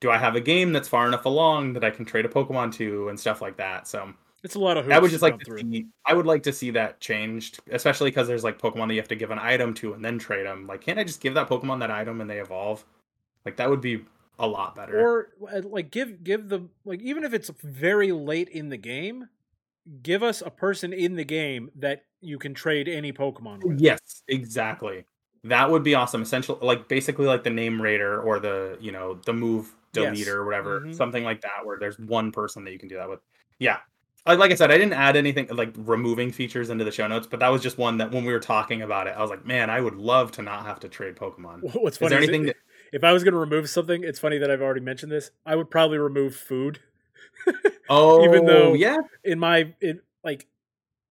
do I have a game that's far enough along that I can trade a Pokemon to and stuff like that. So It's a lot of hoops. I would just like to through. see. I would like to see that changed, especially because there's like Pokemon that you have to give an item to and then trade them. Like, can't I just give that Pokemon that item and they evolve? Like that would be a lot better. or uh, like give give the like even if it's very late in the game give us a person in the game that you can trade any pokemon with yes, exactly. That would be awesome. Essential, like basically like the Name Rater or the you know the move Yes. or whatever, Mhm. something like that, where there's one person that you can do that with. Yeah. Like I said, I didn't add anything like removing features into the show notes, but that was just one that when we were talking about it, I was like, man, I would love to not have to trade Pokemon. what's Is funny there is anything it- that if i was going to remove something it's funny that i've already mentioned this i would probably remove food Oh, Even though- yeah, in my in like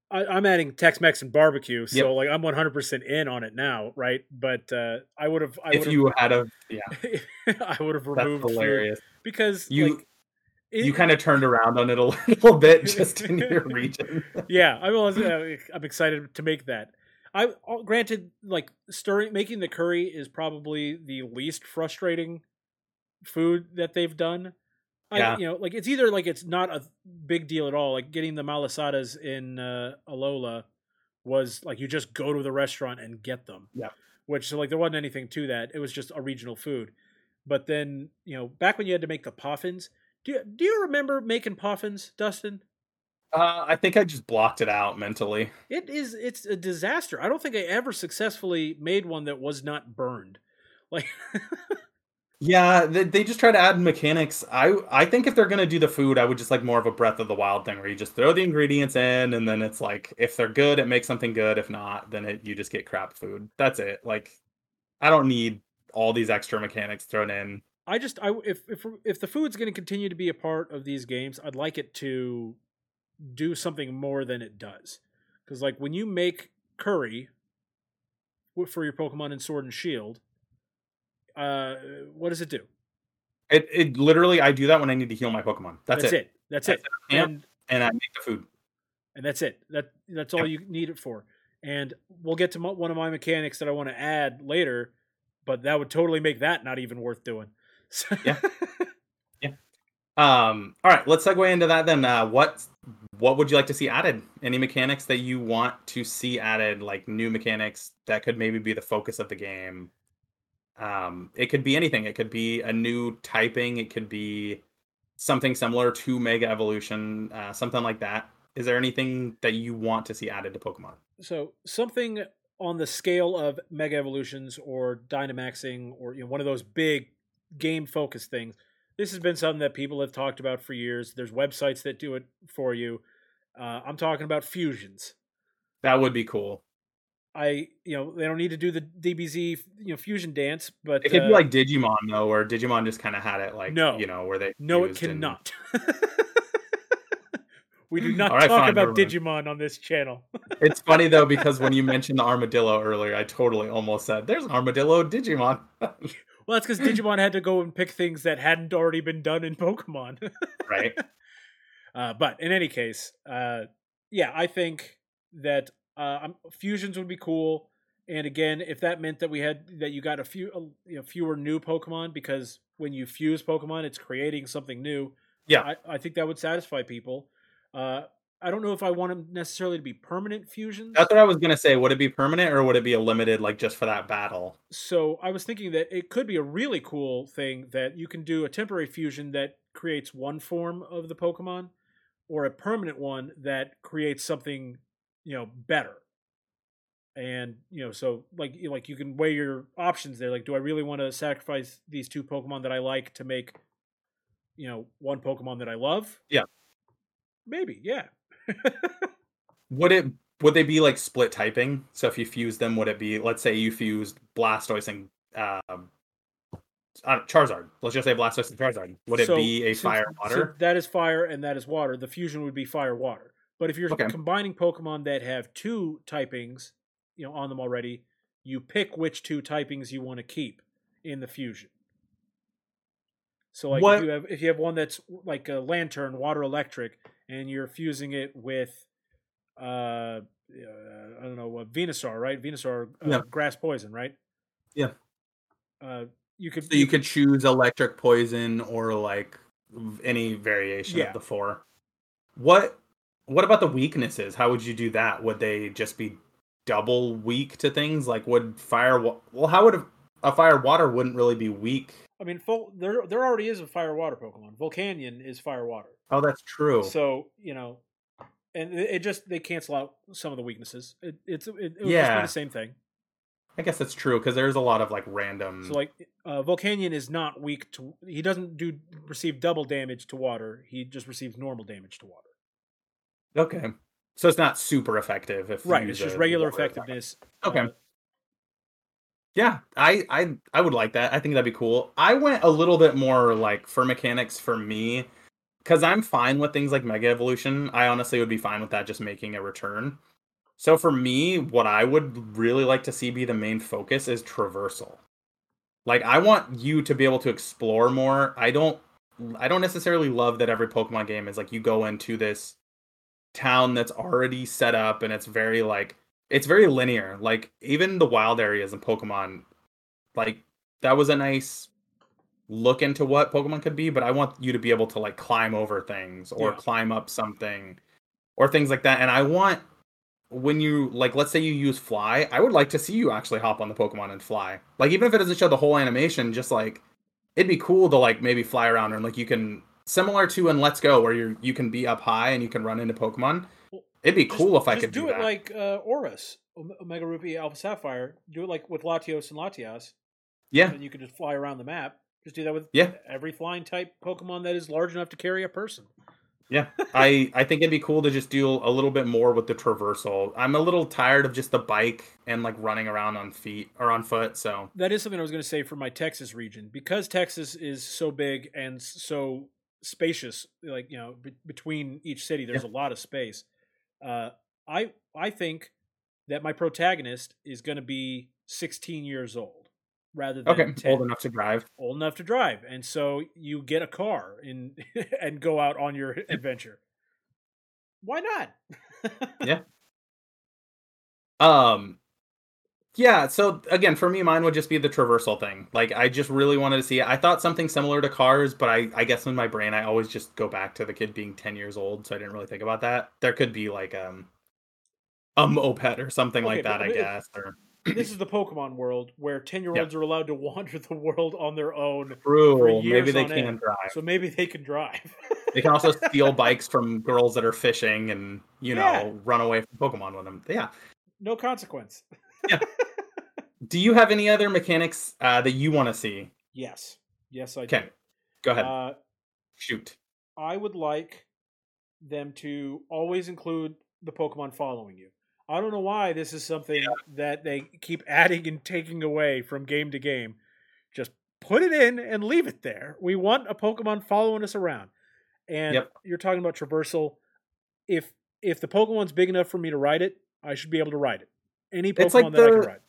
I, i'm adding tex-mex and barbecue so Yep. like i'm 100% in on it now right but uh i would have if you had a yeah, i would have that's removed food hilarious. because You- like, it- You kind of turned around on it a little bit just in your region. yeah, I was. Uh, I'm excited to make that. I uh, granted, like stirring, making the curry is probably the least frustrating food that they've done. I, Yeah. you know, like it's either like it's not a big deal at all. Like getting the malasadas in uh, Alola was like you just go to the restaurant and get them. Yeah. Which so like there wasn't anything to that. It was just a regional food. But then you know, back when you had to make the poffins, do you, do you remember making poffins, Dustin? Uh, I think I just blocked it out mentally. It is it's a disaster. I don't think I ever successfully made one that was not burned. Like Yeah, they, they just try to add mechanics. I I think if they're gonna do the food, I would just like more of a Breath of the Wild thing, where you just throw the ingredients in, and then it's like if they're good, it makes something good. If not, then it, you just get crap food. That's it. Like, I don't need all these extra mechanics thrown in. I just I if if if the food's to continue to be a part of these games, I'd like it to do something more than it does. Cuz like when you make curry for your Pokemon in Sword and Shield, uh what does it do? It it literally I do that when I need to heal my Pokemon. That's, it. That's That's it. Yeah. And and I make the food. and that's it. That that's all you need it for. And we'll get to mo- one of my mechanics that I want to add later, but that would totally make that not even worth doing. So- yeah. Yeah. Um. All right, let's segue into that then. Uh, what what would you like to see added? Any mechanics that you want to see added, like new mechanics that could maybe be the focus of the game? Um, it could be anything. It could be a new typing. It could be something similar to Mega Evolution, uh, something like that. Is there anything that you want to see added to Pokemon? so something on the scale of Mega Evolutions or Dynamaxing or you know one of those big game focused things. This has been something that people have talked about for years. There's websites that do it for you. Uh, I'm talking about fusions. That would be cool. I you know they don't need to do the DBZ you know fusion dance, but It could uh, be like Digimon though, where Digimon just kind of had it like No. you know where they No, it fused and- cannot. we do not right, talk fine, about Digimon on this channel. It's funny though because when you mentioned the armadillo earlier, I totally almost said there's an armadillo Digimon. well, that's because Digimon had to go and pick things that hadn't already been done in Pokemon. right? uh, but in any case, uh, yeah, I think that uh, fusions would be cool. And again, if that meant that we had that you got a few, uh, you know, fewer new Pokemon, because when you fuse Pokemon, it's creating something new. Yeah. I, I think that would satisfy people. Uh, I don't know if I want them necessarily to be permanent fusions. That's what I was gonna say. Would it be permanent or would it be a limited, like just for that battle? so I was thinking that it could be a really cool thing that you can do a temporary fusion that creates one form of the Pokemon, or a permanent one that creates something, you know, better. And you know, so like you- like you can weigh your options there. Like, do I really want to sacrifice these two Pokemon that I like to make, you know, one Pokemon that I love? Yeah. maybe, yeah. Would it? Would they be like split typing? So if you fuse them, would it be? Let's say you fused Blastoise and um, uh, Charizard. Let's just say Blastoise and Charizard. Would it So- be a fire so water? that is fire and that is water. The fusion would be fire water. But if you're Okay. combining Pokemon that have two typings, you know, on them already, you pick which two typings you want to keep in the fusion. So like What- if you have if you have one that's like a Lanturn, water electric, and you're fusing it with uh, uh I don't know, what Venusaur, right? Venusaur uh, Yeah. grass poison, right? Yeah. Uh you could So you could choose electric poison or like any variation Yeah. of the four. What what about the weaknesses? How would you do that? Would they just be double weak to things? Like would fire well how would a, a fire water wouldn't really be weak? I mean, Vol- there there already is a fire water Pokemon. Volcanion is fire water. Oh, that's true. So you know, and it, just they cancel out some of the weaknesses. It, it's it, it would just Yeah. be the same thing. I guess that's true because there's a lot of like random. So like, uh, Volcanion is not weak to. He doesn't do receive double damage to water. He just receives normal damage to water. Okay, so it's not super effective if Right. It's just regular effect. effectiveness. Okay. Yeah, I, I I would like that. I think that'd be cool. I went a little bit more like for mechanics for me, because I'm fine with things like Mega Evolution. I honestly would be fine with that just making a return. So for me, what I would really like to see be the main focus is traversal. Like I want you to be able to explore more. I don't I don't necessarily love that every Pokemon game is like you go into this town that's already set up and it's very like it's very linear. Like even the wild areas in Pokemon, like that was a nice look into what Pokemon could be, but I want you to be able to like climb over things or Yeah. climb up something or things like that. And I want when you like let's say you use fly, I would like to see you actually hop on the Pokemon and fly. Like even if it doesn't show the whole animation, just like it'd be cool to like maybe fly around and like you can similar to in Let's Go where you you can be up high and you can run into Pokemon. It'd be just- cool if I could do, do, it that. like uh, ORAS, Omega Ruby, Alpha Sapphire. Do it like with Latios and Latias, yeah, and you can just fly around the map. Just do that with Yeah. every flying type Pokemon that is large enough to carry a person. Yeah, I I think it'd be cool to just do a little bit more with the traversal. I'm a little tired of just the bike and like running around on feet or on foot. So That is something I was going to say for my Texas region because Texas is so big and so spacious. Like you know, be- between each city, there's a lot of space. Uh, I I think that my protagonist is going to be 16 years old rather than okay, 10. old enough to drive. old enough to drive, and so you get a car and and go out on your adventure. Why not? Yeah. Um, yeah. So again, for me, mine would just be the traversal thing. Like I just really wanted to see it. I thought something similar to cars, but I I guess in my brain I always just go back to the kid being ten years old, so I didn't really think about that. There could be like um a moped or something Okay, like that, I guess. Or this is the Pokemon world where 10 year olds are allowed to wander the world on their own. true, maybe they can end. drive. So maybe they can drive. They can also steal bikes from girls that are fishing and, you know, Yeah. run away from Pokemon with them. Yeah. no consequence. Do you have any other mechanics uh, that you want to see? Yes. Yes, I Okay. do. Go ahead. Uh, Shoot. I would like them to always include the Pokemon following you. I don't know why this is something that they keep adding and taking away from game to game. Just put it in and leave it there. We want a Pokemon following us around. And Yep. you're talking about traversal. If if the Pokemon's big enough for me to ride it, I should be able to ride it. Any Pokemon It's like that I can the- ride.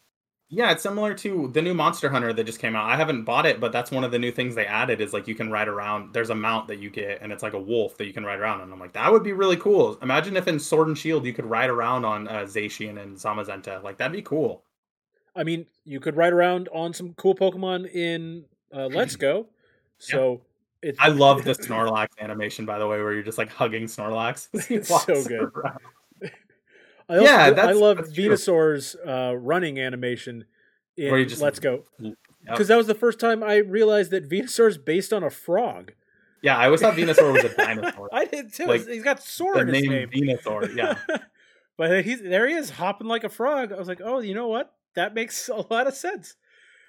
Yeah, it's similar to the new Monster Hunter that just came out. I haven't bought it, but that's one of the new things they added is like you can ride around. There's a mount that you get, and it's like a wolf that you can ride around. And I'm like, that would be really cool. Imagine if in Sword and Shield you could ride around on uh, Zacian and Zamazenta. Like that'd be cool. I mean, you could ride around on some cool Pokemon in uh, Let's Go. So it's I love the Snorlax animation, by the way, where you're just like hugging Snorlax. It's so good. around. I also, Yeah, I love. Venusaur's uh, running animation in just- Let's Go Yep. because that was the first time I realized that Venusaur is based on a frog. Yeah, I always thought Venusaur was a dinosaur. I did too. Like, he's got the in his name name. Venusaur, yeah. but he's there. He is hopping like a frog. I was like, oh, you know what? That makes a lot of sense.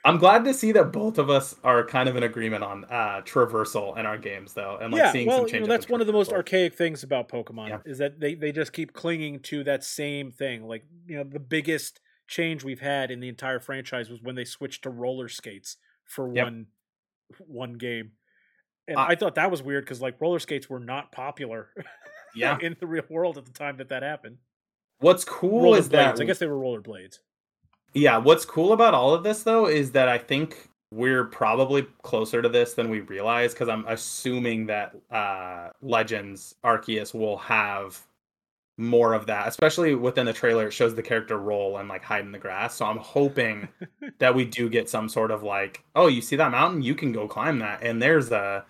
I'm glad to see that both of us are kind of in agreement on uh traversal in our games though. And like yeah, seeing well, some you changes. know, that's one of the most archaic things about Pokemon Yeah. is that they they just keep clinging to that same thing. Like you know, the biggest change we've had in the entire franchise was when they switched to roller skates for Yep. one one game, and Uh I thought that was weird because like roller skates were not popular Yeah. in the real world at the time that that happened. What's cool Roller is that. I guess they were rollerblades. Yeah, what's cool about all of this though is that I think we're probably closer to this than we realize because I'm assuming that uh Legends Arceus will have more of that, especially within the trailer. It shows the character roll and like hide in the grass. So I'm hoping that we do get some sort of like, oh, you see that mountain? You can go climb that, and there's a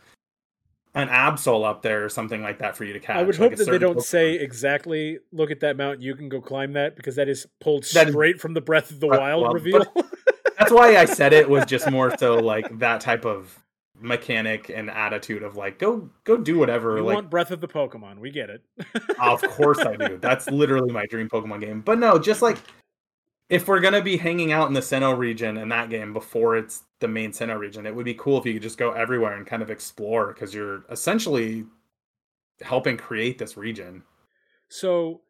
an Absol up there or something like that for you to catch. I would like hope that they don't Pokemon. say exactly, "Look at that mountain, you can go climb that," because that is pulled That is- straight from the Breath of the Breath- Wild well, reveal. that's why I said it was just more so like that type of mechanic and attitude of like go go do whatever you like want Breath of the Pokemon? We get it. of course I do. That's literally my dream Pokemon game. But no, just like if we're gonna be hanging out in the Sinnoh region in that game before it's the main Sinnoh region, it would be cool if you could just go everywhere and kind of explore because you're essentially helping create this region. So,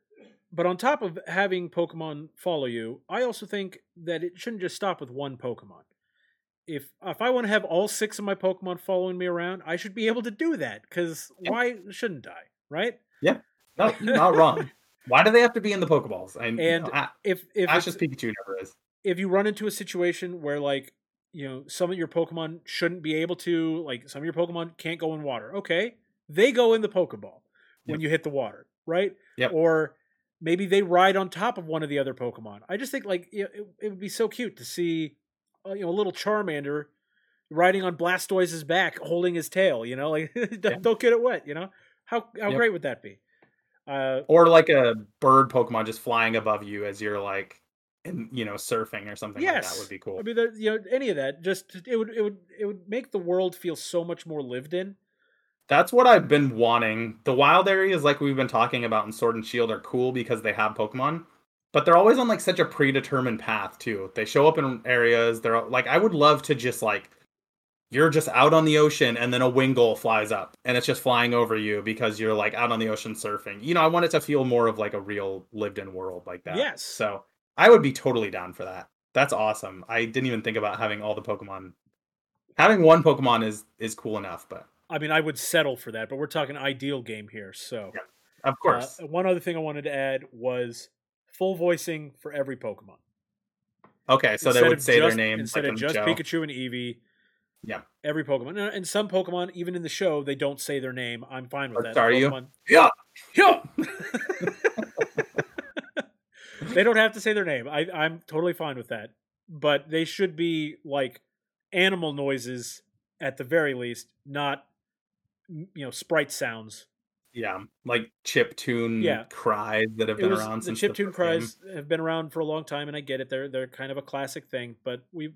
but on top of having Pokemon follow you, I also think that it shouldn't just stop with one Pokemon. If if I want to have all six of my Pokemon following me around, I should be able to do that. Because Yeah. why shouldn't I? Right? You're not wrong. Why do they have to be in the Pokeballs? And, And you know, A- If if Ash's Pikachu never is. if you run into a situation where like you know some of your pokemon shouldn't be able to like some of your pokemon can't go in water okay they go in the pokeball when Yep. you hit the water right Yep. or maybe they ride on top of one of the other pokemon i just think like it, it, it would be so cute to see uh, you know a little charmander riding on blastoise's back holding his tail you know like don't, Yeah. don't get it wet you know how how Yep. great would that be uh Or like a bird Pokemon just flying above you as you're like in you know surfing or something like Yes. that would be cool. I mean, there, you know, any of that, just it would it would it would make the world feel so much more lived in. That's what I've been wanting. The wild areas, like we've been talking about in Sword and Shield, are cool because they have Pokemon, but they're always on like such a predetermined path too. They show up in areas. They're like, I would love to just like, you're just out on the ocean and then a Wingull flies up and it's just flying over you because you're like out on the ocean surfing. You know, I want it to feel more of like a real lived-in world like that. Yes. So I would be totally down for that. That's awesome. I didn't even think about having all the Pokemon. Having one Pokemon is is cool enough, but I mean, I would settle for that, but we're talking ideal game here. So, of course. uh, one other thing I wanted to add was full voicing for every Pokemon. Okay, so they would say their name instead like of just. Pikachu and Eevee. Yeah. every Pokemon, and- some Pokemon, even in the show, they don't say their name. I'm fine with that. Staryu? Pokemon- Yeah. Yeah. they don't have to say their name. I, I'm totally fine with that. But they should be like animal noises at the very least, not you know sprite sounds. Yeah, like chip tune Yeah. cries that have been was around the the first cries mm. have been around for a long time, and I get it. They're they're kind of a classic thing, but we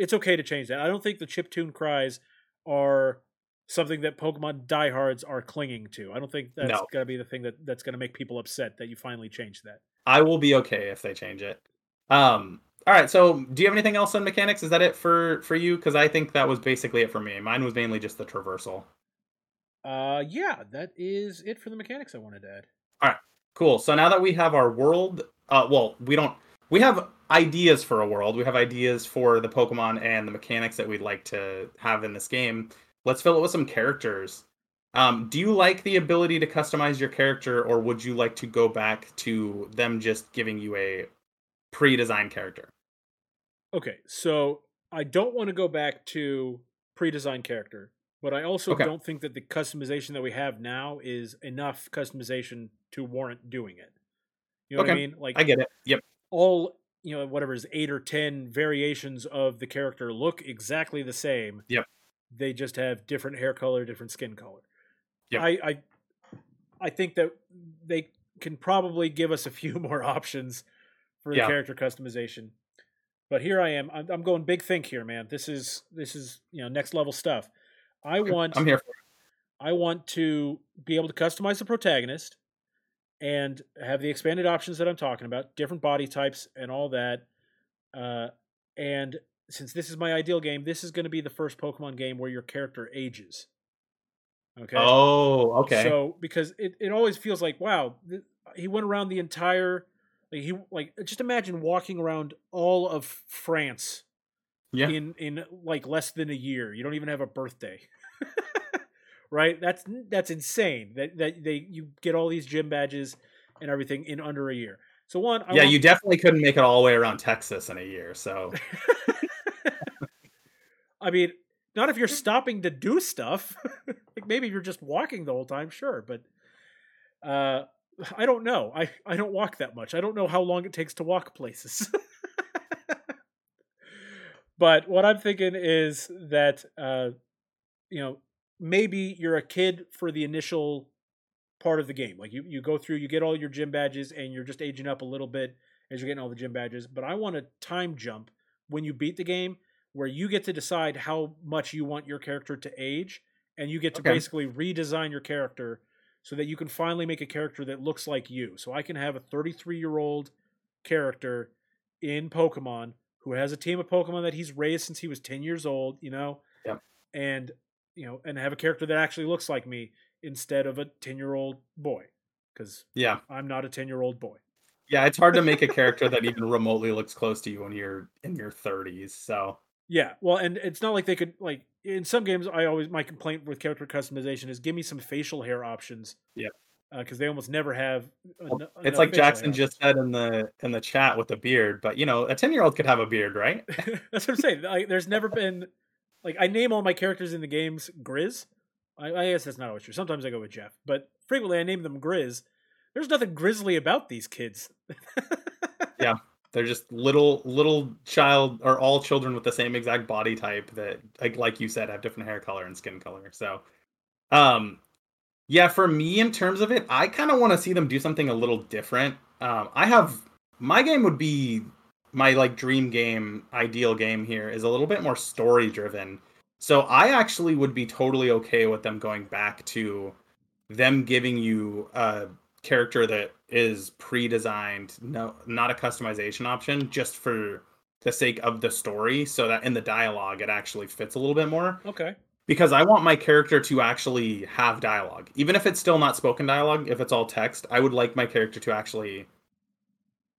it's okay to change that. I don't think the chiptune cries are something that Pokemon diehards are clinging to. I don't think that's No. gonna be the thing that that's gonna make people upset that you finally changed that. I will be okay if they change it. Um. All right. So, do you have anything else on mechanics? Is that it for for you? Because I think that was basically it for me. Mine was mainly just the traversal. Uh, yeah, that is it for the mechanics I wanted to add. All right, cool. So now that we have our world, uh, well, we don't. We have ideas for a world. We have ideas for the Pokemon and the mechanics that we'd like to have in this game. Let's fill it with some characters. Um, do you like the ability to customize your character, or would you like to go back to them just giving you a pre-designed character? Okay, so I don't want to go back to pre-designed character, but I also Okay. don't think that the customization that we have now is enough customization to warrant doing it. You know what I mean? Like I get it. Yep. all you know, whatever is eight or ten variations of the character look exactly the same. Yep. They just have different hair color, different skin color. Yep. I I I think that they can probably give us a few more options for the Yeah. character customization. But here I am. I'm, I'm going big think here, man. This is this is you know next level stuff. I want I'm here for. I want to be able to customize the protagonist and have the expanded options that I'm talking about, different body types and all that. Uh, and since this is my ideal game, this is going to be the first Pokemon game where your character ages. Okay. Oh, okay. So because it, it always feels like wow, th- he went around the entire like he like just imagine walking around all of France Yeah. in in like less than a year. You don't even have a birthday. Right? That's that's insane. That that they you get all these gym badges and everything in under a year. So one, I yeah, you definitely couldn't make it all the way around Texas in a year. So I mean, not if you're stopping to do stuff. like maybe you're just walking the whole time, sure, but uh I don't know. I I don't walk that much. I don't know how long it takes to walk places. but what I'm thinking is that uh you know, maybe you're a kid for the initial part of the game. Like you you go through, you get all your gym badges and you're just aging up a little bit as you're getting all the gym badges, but I want a time jump when you beat the game where you get to decide how much you want your character to age and you get to Okay. basically redesign your character so that you can finally make a character that looks like you. So I can have a 33-year-old character in Pokemon who has a team of Pokemon that he's raised since he was 10 years old, you know? Yep. And you know, and have a character that actually looks like me instead of a 10-year-old boy cuz yeah, I'm not a 10-year-old boy. yeah, it's hard to make a character that even remotely looks close to you when you're in your 30s. So Yeah, well, and it's not like they could like in some games. I always my complaint with character customization is give me some facial hair options. Yep. because uh, they almost never have. En- it's like Jackson just said in the in the chat with the beard, but you know, a 10 year old could have a beard, right? That's what I'm saying. Like, there's never been like I name all my characters in the games Grizz. I, I guess that's not always true. Sometimes I go with Jeff, but frequently I name them Grizz. There's nothing grisly about these kids. Yeah, they're just little little child or all children with the same exact body type that like like you said have different hair color and skin color. So um yeah, for me in terms of it, I kind of want to see them do something a little different. Um I have my game would be my like dream game, ideal game here is a little bit more story driven. So I actually would be totally okay with them going back to them giving you a character that is pre-designed, no not a customization option, just for the sake of the story, so that in the dialogue it actually fits a little bit more. okay, Because I want my character to actually have dialogue. Even if it's still not spoken dialogue, if it's all text, I would like my character to actually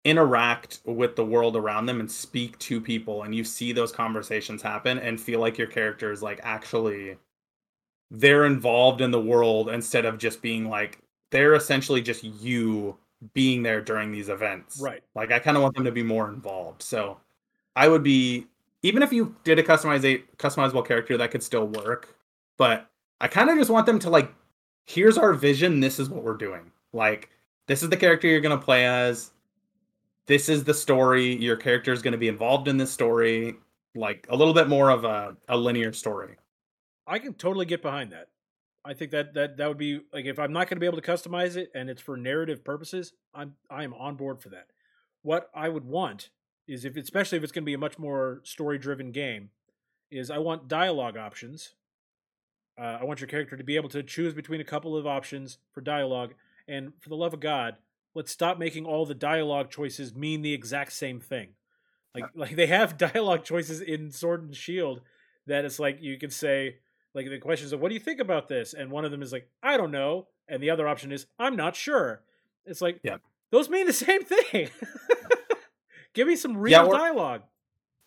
interact with the world around them and speak to people and you see those conversations happen and feel like your character is like actually they're involved in the world instead of just being like they're essentially just you being there during these events. right. Like I kind of want them to be more involved. So I would be even if you did a customize customizable character that could still work, but I kind of just want them to like here's our vision, this is what we're doing. Like this is the character you're going to play as. This is the story. Your character is going to be involved in this story, like a little bit more of a, a linear story. I can totally get behind that. I think that that that would be like if I'm not going to be able to customize it and it's for narrative purposes, I'm I am on board for that. What I would want is if especially if it's going to be a much more story driven game, is I want dialogue options. Uh, I want your character to be able to choose between a couple of options for dialogue, and for the love of God, let's stop making all the dialogue choices mean the exact same thing. Like like they have dialogue choices in Sword and Shield that it's like you can say like the questions of what do you think about this? And one of them is like i don't know. And the other option is i'm not sure. It's like Yeah. those mean the same thing. Give me some real Yeah, dialogue.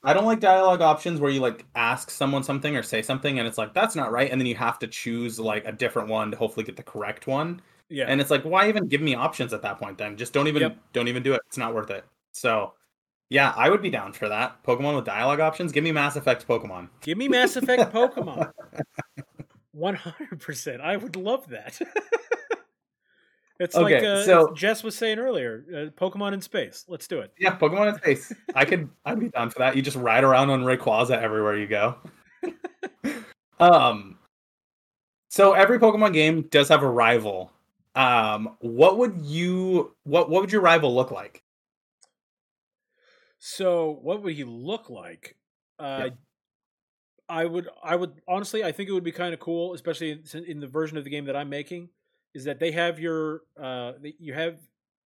I don't like dialogue options where you like ask someone something or say something and it's like that's not right. And then you have to choose like a different one to hopefully get the correct one. Yeah And it's like why even give me options at that point then? Just don't even Yep. don't even do it. It's not worth it. So yeah, I would be down for that. Pokemon with dialogue options. Give me Mass Effect Pokemon. give me mass effect pokemon 100% i would love that it's like Okay, uh, so- jess was saying earlier uh, pokemon in space let's do it Yeah, Pokemon in space. I could I'd be down for that. You just ride around on Rayquaza everywhere you go. um so every Pokemon game does have a rival. Um what would you what what would your rival look like? So, what would he look like? Uh, Yep. I would, I would honestly, I think it would be kind of cool, especially in, in the version of the game that I'm making, is that they have your, uh, you have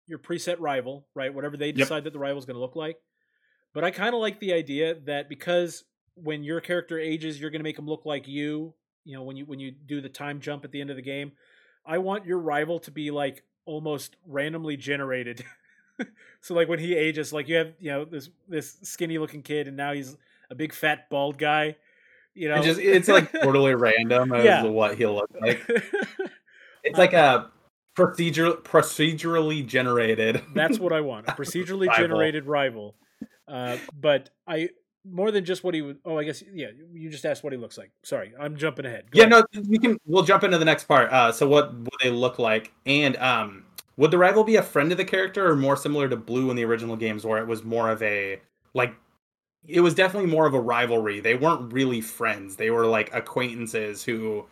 your preset rival, right? Whatever they decide that the rival is going to look like. But I kind of like the idea that because when your character ages, you're going to make them look like you. You know, when you when you do the time jump at the end of the game, I want your rival to be like almost randomly generated. so like when he ages, like you have you know this this skinny looking kid, and now he's a big fat bald guy. You know, It just it's like totally random as Yeah. what he'll look like. It's like a procedural procedurally generated. That's what I want. A procedurally Rival. generated rival. Uh, but I more than just what he would. Oh, I guess yeah. You just asked what he looks like. Sorry, I'm jumping ahead. Go Yeah, ahead. no, we can. We'll jump into the next part. Uh, so what would they look like? And um, would the rival be a friend of the character, or more similar to Blue in the original games, where it was more of a like? It was definitely more of a rivalry. They weren't really friends. They were like acquaintances who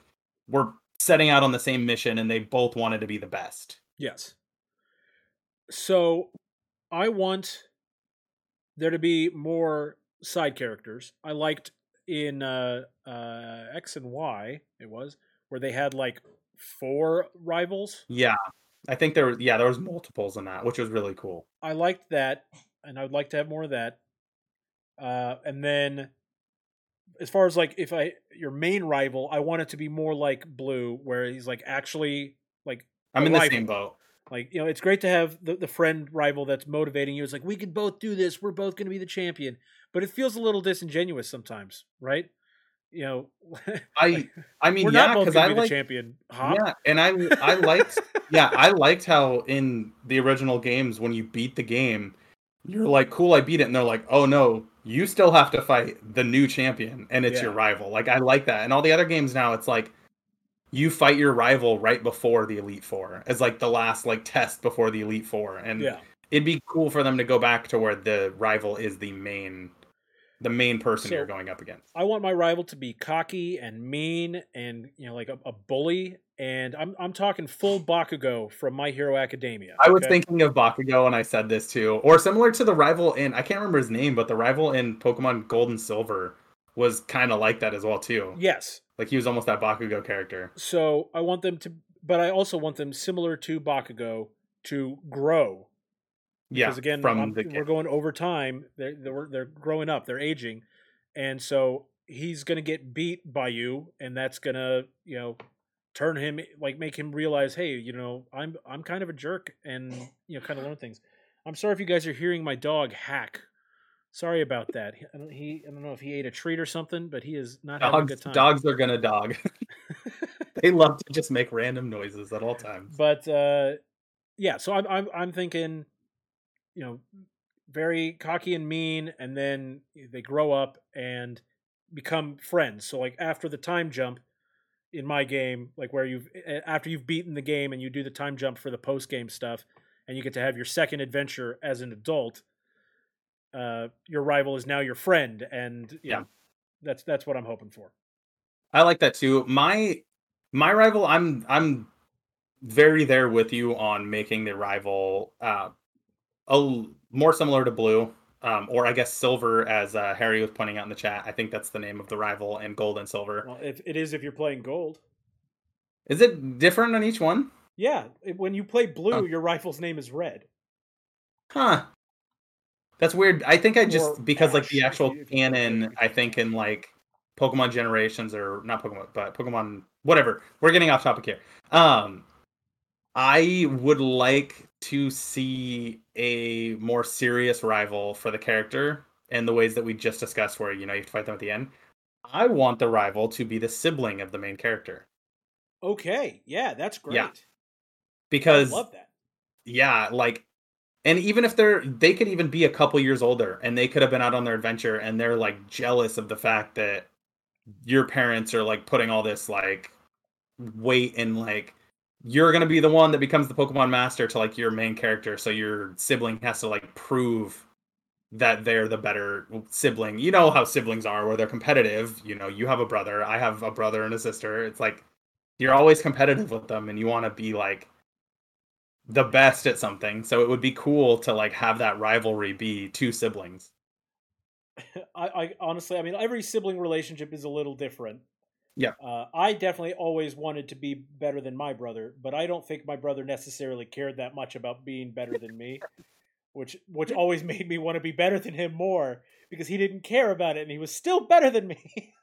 were setting out on the same mission, and they both wanted to be the best. Yes. So I want there to be more side characters. I liked in uh, uh, X and Y, it was, where they had like four rivals. Yeah, I think there. was Yeah, there was multiples in that, which was really cool. I liked that, and I would like to have more of that. Uh, and then, as far as like if I your main rival, I want it to be more like Blue, where he's like actually like I'm in the rival. same boat. Like, you know, it's great to have the, the friend rival that's motivating you. It's like, we can both do this. We're both going to be the champion. But it feels a little disingenuous sometimes, right? You know, I I mean, we're yeah, because I like the champion. Hop. yeah, and I I liked yeah, I liked how in the original games when you beat the game, you're like, cool, I beat it, and they're like, oh no, you still have to fight the new champion, and it's your rival. Like I like that. And all the other games now, it's like you fight your rival right before the Elite Four as like the last like test before the Elite Four, and Yeah. it'd be cool for them to go back to where the rival is the main, the main person So- you're going up against. I want my rival to be cocky and mean and, you know, like a, a bully. And I'm, I'm talking full Bakugo from My Hero Academia. I was thinking of Bakugo, and I said this too, or similar to the rival in I can't remember his name, but the rival in Pokemon Gold and Silver was kind of like that as well too. Yes. Like he was almost that Bakugo character. So I want them to, but I also want them similar to Bakugo to grow. Yeah, because again from the we're going over time. They're, they're they're growing up. They're aging. And so he's gonna get beat by you and that's gonna you know turn him like make him realize hey you know i'm i'm kind of a jerk and you know kind of learn things. I'm sorry if you guys are hearing my dog hack sorry about that He- I don't, he i don't know if he ate a treat or something but he is not having a dogs. good time Dogs are gonna dog. they love to just make random noises at all times. but uh yeah so i'm i'm, I'm thinking you know very cocky and mean and then they grow up and become friends so like after the time jump in my game like where you've after you've beaten the game and you do the time jump for the post game stuff and you get to have your second adventure as an adult uh your rival is now your friend and Yeah. know, that's that's what i'm hoping for I like that too. My my rival, I'm I'm very there with you on making the rival uh a more similar to blue. Um, or I guess silver, as uh, Harry was pointing out in the chat. I think that's the name of the rival in gold and silver. well if it is if you're playing gold Is it different on each one? yeah when you play blue Oh. your rifle's name is red Huh. That's weird. I think I just because like the actual you- if you play canon. I think in like Pokemon generations or not Pokemon, but Pokemon whatever. We're getting off topic here. Um I would like to see a more serious rival for the character in the ways that we just discussed where you know you have to fight them at the end. I want the rival to be the sibling of the main character. Okay, yeah, that's great. Yeah. I Because love that. yeah like and even if they're they could even be a couple years older and they could have been out on their adventure and they're like jealous of the fact that your parents are like putting all this like weight and like you're gonna be the one that becomes the pokemon master to like your main character. So your sibling has to like prove that they're the better sibling. You know how siblings are where they're competitive. You know you have a brother i have a brother and a sister. It's like you're always competitive with them and you want to be like the best at something so it would be cool to like have that rivalry be two siblings I, I honestly, I mean, every sibling relationship is a little different. Yeah. Uh, I definitely always wanted to be better than my brother, but I don't think my brother necessarily cared that much about being better than me, which which always made me want to be better than him more because he didn't care about it and he was still better than me.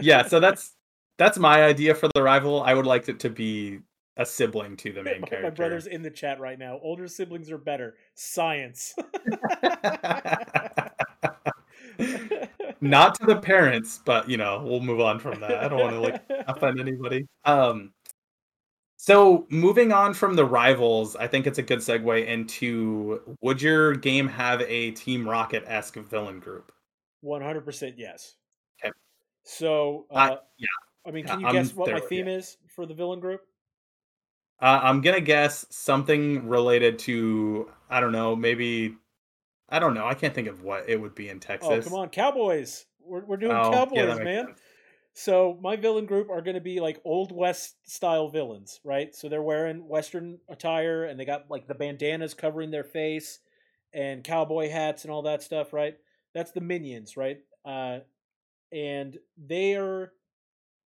yeah so that's that's my idea for the rival i would like it to be a sibling to the main my, character. my brother's in the chat right now. Older siblings are better. Science. Not to the parents, but you know, we'll move on from that. I don't want to like offend anybody. Um so moving on from the rivals, I think it's a good segue into would your game have a Team Rocket esque villain group? One hundred percent yes. Okay. So uh, I- yeah. I mean, can you I'm guess what there my theme is for the villain group? Uh, I'm gonna guess something related to I don't know, maybe I don't know. I can't think of what it would be in Texas. Oh, come on, Cowboys. We're we're doing Oh, Cowboys, makes man. sense. So my villain group are going to be like old west style villains, right? So they're wearing western attire and they got like the bandanas covering their face and cowboy hats and all that stuff, right? That's the minions, right? Uh, and their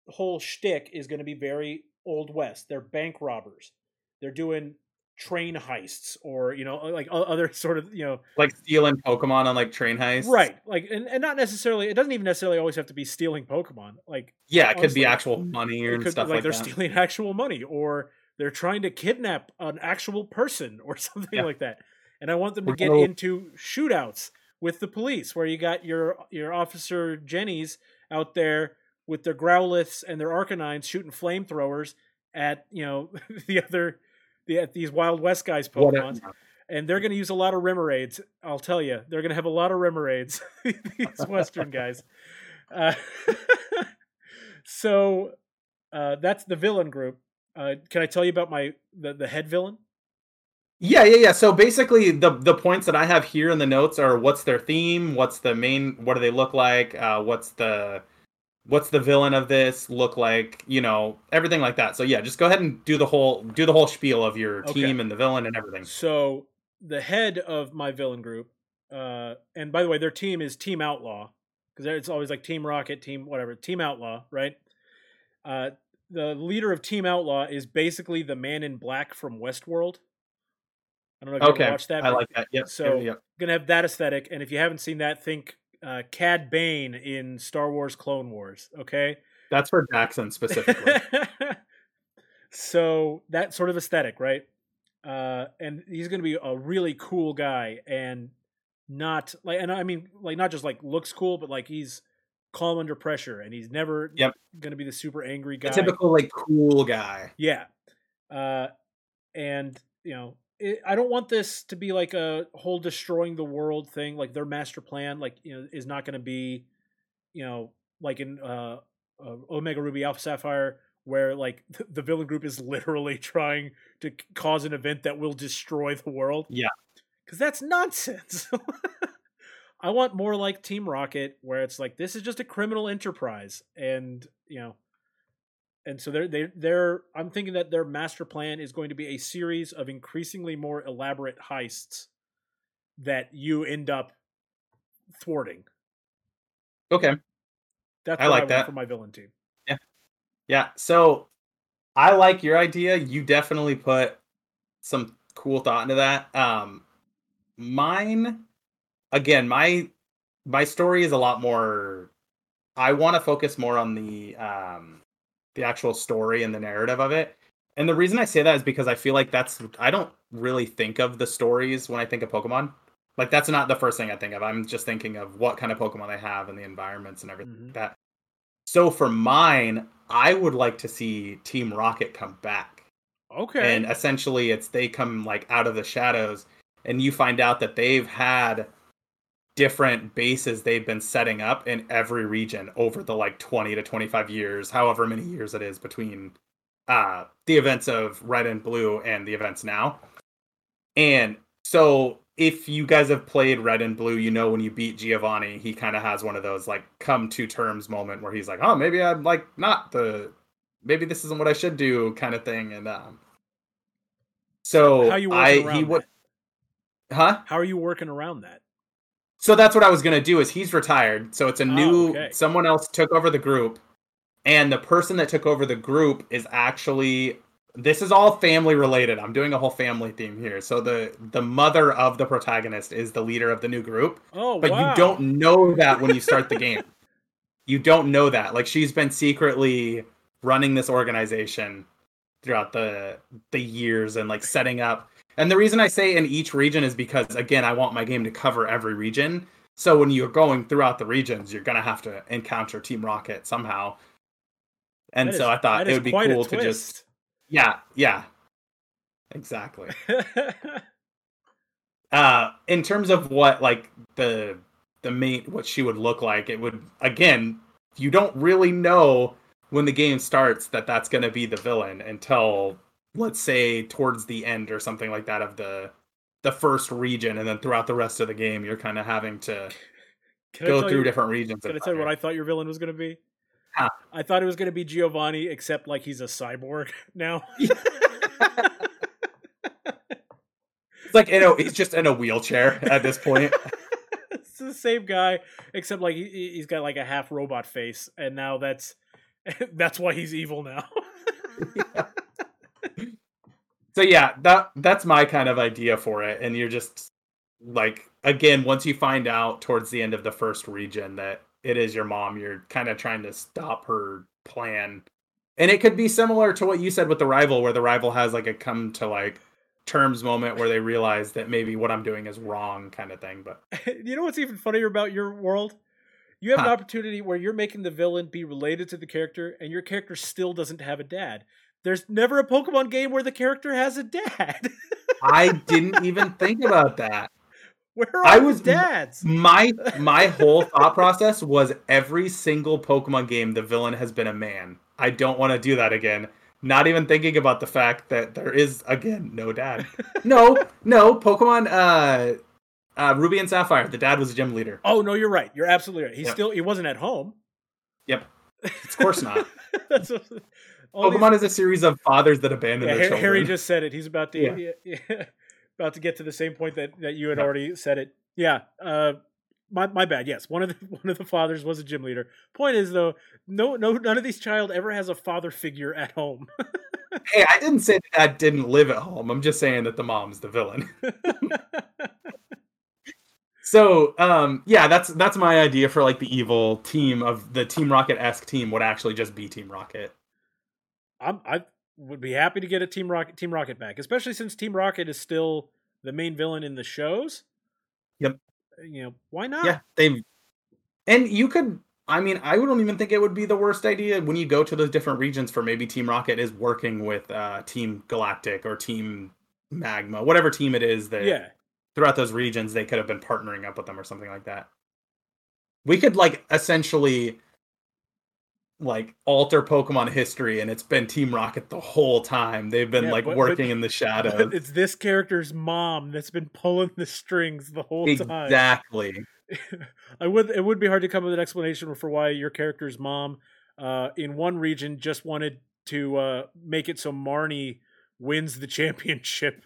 whole shtick is going to be very old west. They're bank robbers. They're doing train heists or you know like other sort of you know Like stealing Pokemon on like train heists. right like and, and not necessarily it doesn't even necessarily always have to be stealing pokemon like Yeah, it could be actual money or could stuff like, like, they're that. stealing actual money or they're trying to kidnap an actual person or something Yeah. like that and i want them to get into shootouts with the police where you got your your officer jennies out there with their Growlithes and their arcanines shooting flamethrowers at you know the other the at these wild west guys pokemon and they're going to use a lot of Remoraid's. I'll tell you, they're going to have a lot of Remoraid's. these Western guys. Uh, so uh, that's the villain group. Uh, can I tell you about my the, the head villain? Yeah, yeah, yeah. So basically, the the points that I have here in the notes are what's their theme, what's the main, what do they look like, uh, what's the what's the villain of this look like, you know, everything like that. So yeah, just go ahead and do the whole do the whole spiel of your Okay. team and the villain and everything. So the head of my villain group, uh, and by the way, their team is Team Outlaw because it's always like Team Rocket, Team whatever, Team Outlaw, right? Uh, the leader of Team Outlaw is basically the Man in Black from Westworld. I don't know if you Okay, watched that. I like that. Yep. So- yep. gonna have that aesthetic, and if you haven't seen that, think uh, Cad Bane in Star Wars Clone Wars. Okay, that's for Jackson specifically. so that sort of aesthetic, right? Uh, and he's gonna be a really cool guy, and not like, and I mean, like not just like looks cool, but like he's calm under pressure, and he's never Yep. gonna be the super angry guy. typical like cool guy. Yeah. Uh, and, you know, it, I don't want this to be like a whole destroying the world thing. Like their master plan, like, you know, is not going to be, you know, like in uh, uh, Omega Ruby Alpha Sapphire, where like the, the villain group is literally trying to c- cause an event that will destroy the world. Yeah. Because that's nonsense. I want more like Team Rocket, where it's like this is just a criminal enterprise, and you know, and so they're they they're I'm thinking that their master plan is going to be a series of increasingly more elaborate heists that you end up thwarting. Okay. That's I like I want that. for my villain team. Yeah. Yeah. So I like your idea. You definitely put some cool thought into that. Um mine again, my my story is a lot more I want to focus more on the um the actual story and the narrative of it. And the reason I say that is because I feel like that's I don't really think of the stories when I think of Pokemon. Like that's not the first thing I think of. I'm just thinking of what kind of Pokemon they have and the environments and everything Mhm. like that. So for mine, I would like to see Team Rocket come back. Okay. And essentially it's they come like out of the shadows and you find out that they've had different bases they've been setting up in every region over the like 20 to 25 years, however many years it is between uh the events of Red and Blue and the events now. And so if you guys have played Red and Blue, you know when you beat Giovanni, he kind of has one of those like come to terms moment where he's like, "Oh, maybe I'm like not the maybe this isn't what I should do" kind of thing and um so How you I around he would huh? How are you working around that? So that's what I was gonna do. Is he's retired, so it's a Oh, new okay. someone else took over the group, and the person that took over the group is actually this is all family related. I'm doing a whole family theme here. So the the mother of the protagonist is the leader of the new group, Oh, but wow. you don't know that when you start the game. You don't know that. Like she's been secretly running this organization throughout the the years and like setting up. And the reason I say in each region is because again, I want my game to cover every region. So when you're going throughout the regions, you're gonna have to encounter Team Rocket somehow. And so I thought it would be cool to just yeah, yeah. Exactly. uh in terms of what like the the main what she would look like it would again you don't really know when the game starts that that's going to be the villain until let's say towards the end or something like that of the the first region and then throughout the rest of the game you're kind of having to Can go through you- different regions Can I tell you what I thought your villain was going to be? Huh. I thought it was going to be Giovanni, except like he's a cyborg now. it's like you know he's just in a wheelchair at this point it's the same guy, except like he, he- he's got like a half robot face, and now that's that's why he's evil now. So yeah that that's my kind of idea for it and you're just like again once you find out towards the end of the first region that it is your mom you're kind of trying to stop her plan and it could be similar to what you said with the rival where the rival has like a come to like terms moment where they realize that maybe what i'm doing is wrong kind of thing but you know what's even funnier about your world? You have an opportunity where you're making the villain be related to the character, and your character still doesn't have a dad. There's never a Pokemon game where the character has a dad. i didn't even think about that where are I the was- dads? my my whole thought process was every single Pokemon game the villain has been a man. I don't want to do that again. Not even thinking about the fact that there is again no dad. No, no Pokemon uh uh Ruby and Sapphire, the dad was a gym leader. Oh no, you're right. You're absolutely right. He Yep. still he wasn't at home. Yep. Of course not. That's what- these- Pokemon is a series of fathers that abandon yeah, their Har- children. Harry just said it. He's about to Yeah. yeah, about to get to the same point that, that you had already said it. Yeah. Uh my, my bad. Yes, one of the one of the fathers was a gym leader. Point is though, no no none of these child ever has a father figure at home. Hey, I didn't say that dad didn't live at home. I'm just saying that the mom's the villain. So, um, yeah, that's that's my idea for like the evil team of the Team Rocket esque team would actually just be Team Rocket. I'm I would be happy to get a Team Rocket Team Rocket back, especially since Team Rocket is still the main villain in the shows. Yep. You know why not? Yeah, they and you could. I mean, I don't even think it would be the worst idea when you go to those different regions for maybe Team Rocket is working with uh, Team Galactic or Team Magma, whatever team it is that Yeah. throughout those regions they could have been partnering up with them or something like that. We could like essentially like alter Pokemon history and it's been Team Rocket the whole time. They've been Yeah, like but- but- working in the shadows. It's this character's mom that's been pulling the strings the whole time. exactly. I would it would be hard to come up with an explanation for why your character's mom uh, in one region just wanted to uh, make it so Marnie wins the championship,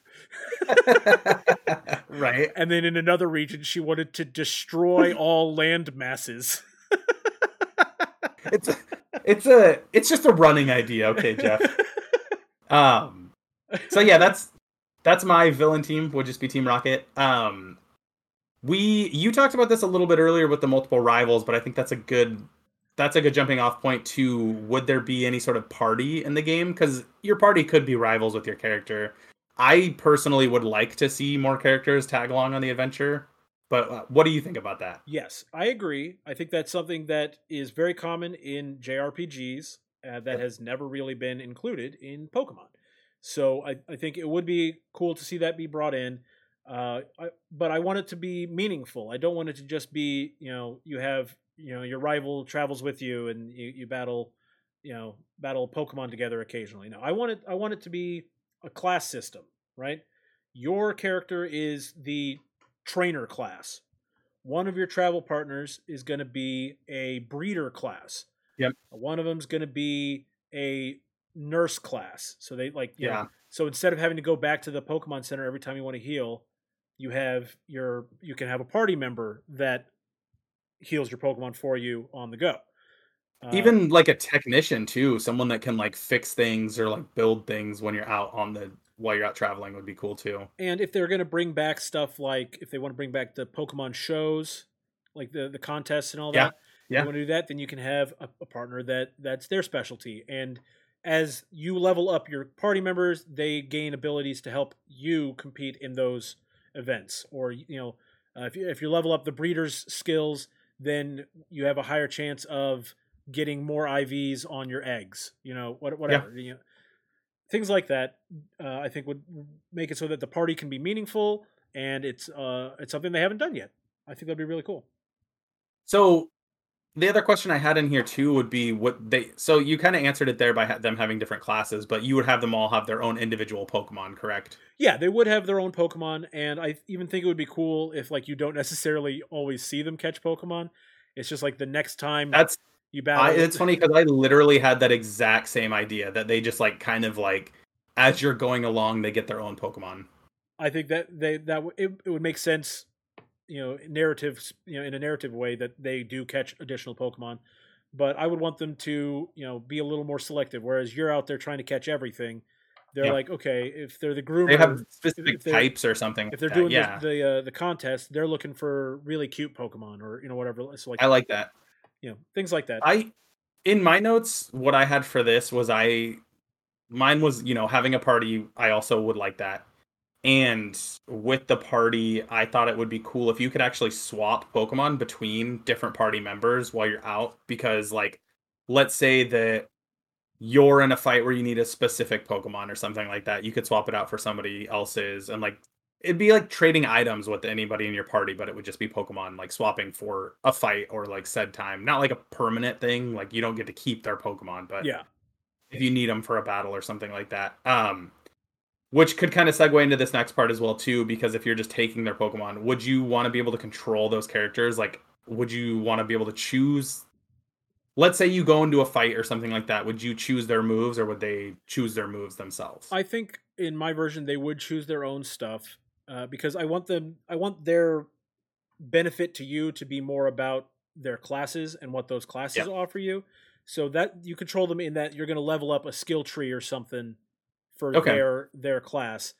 right. and then in another region she wanted to destroy all land masses. It's a, it's a it's just a running idea, okay, Jeff. Um so yeah, that's that's my villain team would just be Team Rocket. Um we you talked about this a little bit earlier with the multiple rivals, but I think that's a good that's a good jumping off point to would there be any sort of party in the game cuz your party could be rivals with your character. I personally would like to see more characters tag along on the adventure, but uh, what do you think about that? Yes, I agree. I think that's something that is very common in JRPGs uh, that Yep. has never really been included in Pokemon. So I, I think it would be cool to see that be brought in. Uh, I, but I want it to be meaningful. I don't want it to just be, you know, you have, you know, your rival travels with you and you, you battle, you know, battle Pokemon together occasionally. No, I want it. I want it to be a class system, right? Your character is the trainer class. One of your travel partners is going to be a breeder class. Yep. One of them's going to be a nurse class. So they like you know, Yeah. so instead of having to go back to the Pokemon Center every time you want to heal, you have your you can have a party member that heals your Pokemon for you on the go. Uh, even like a technician too someone that can like fix things or like build things when you're out on the while you're out traveling would be cool too and if they're going to bring back stuff like if they want to bring back the Pokemon shows, like the the contests and all Yeah, that, yeah. you want to do that, then you can have a, a partner that that's their specialty. And as you level up your party members, they gain abilities to help you compete in those events. Or you know, uh, if you if you level up the breeder's skills, then you have a higher chance of getting more IVs on your eggs. You know, what whatever. Yeah. You know, things like that. Uh, I think would make it so that the party can be meaningful, and it's uh, it's something they haven't done yet. I think that'd be really cool. So the other question I had in here too would be what they. So you kind of answered it there by ha- them having different classes, but you would have them all have their own individual Pokemon, correct? Yeah, they would have their own Pokemon, and I even think it would be cool if like you don't necessarily always see them catch Pokemon. It's just like the next time that's you battle. I, it's funny because I literally had that exact same idea that they just like kind of like as you're going along, they get their own Pokemon. I think that they that it, it would make sense you know narratives you know in a narrative way that they do catch additional pokemon but i would want them to you know be a little more selective whereas you're out there trying to catch everything they're yeah. like okay if they're the groomer they have specific types or something if they're doing yeah. the the, uh, the contest they're looking for really cute pokemon or you know whatever so like i like that you know things like that i in my notes what i had for this was i mine was you know having a party i also would like that and with the party, I thought it would be cool if you could actually swap Pokemon between different party members while you're out. Because, like, let's say that you're in a fight where you need a specific Pokemon or something like that, you could swap it out for somebody else's. And, like, it'd be like trading items with anybody in your party, but it would just be Pokemon, like, swapping for a fight or, like, said time. Not like a permanent thing. Like, you don't get to keep their Pokemon, but yeah. If you need them for a battle or something like that. Um, which could kind of segue into this next part as well too because if you're just taking their pokemon would you want to be able to control those characters like would you want to be able to choose let's say you go into a fight or something like that would you choose their moves or would they choose their moves themselves i think in my version they would choose their own stuff uh, because i want them i want their benefit to you to be more about their classes and what those classes yeah. offer you so that you control them in that you're going to level up a skill tree or something for okay. their their class.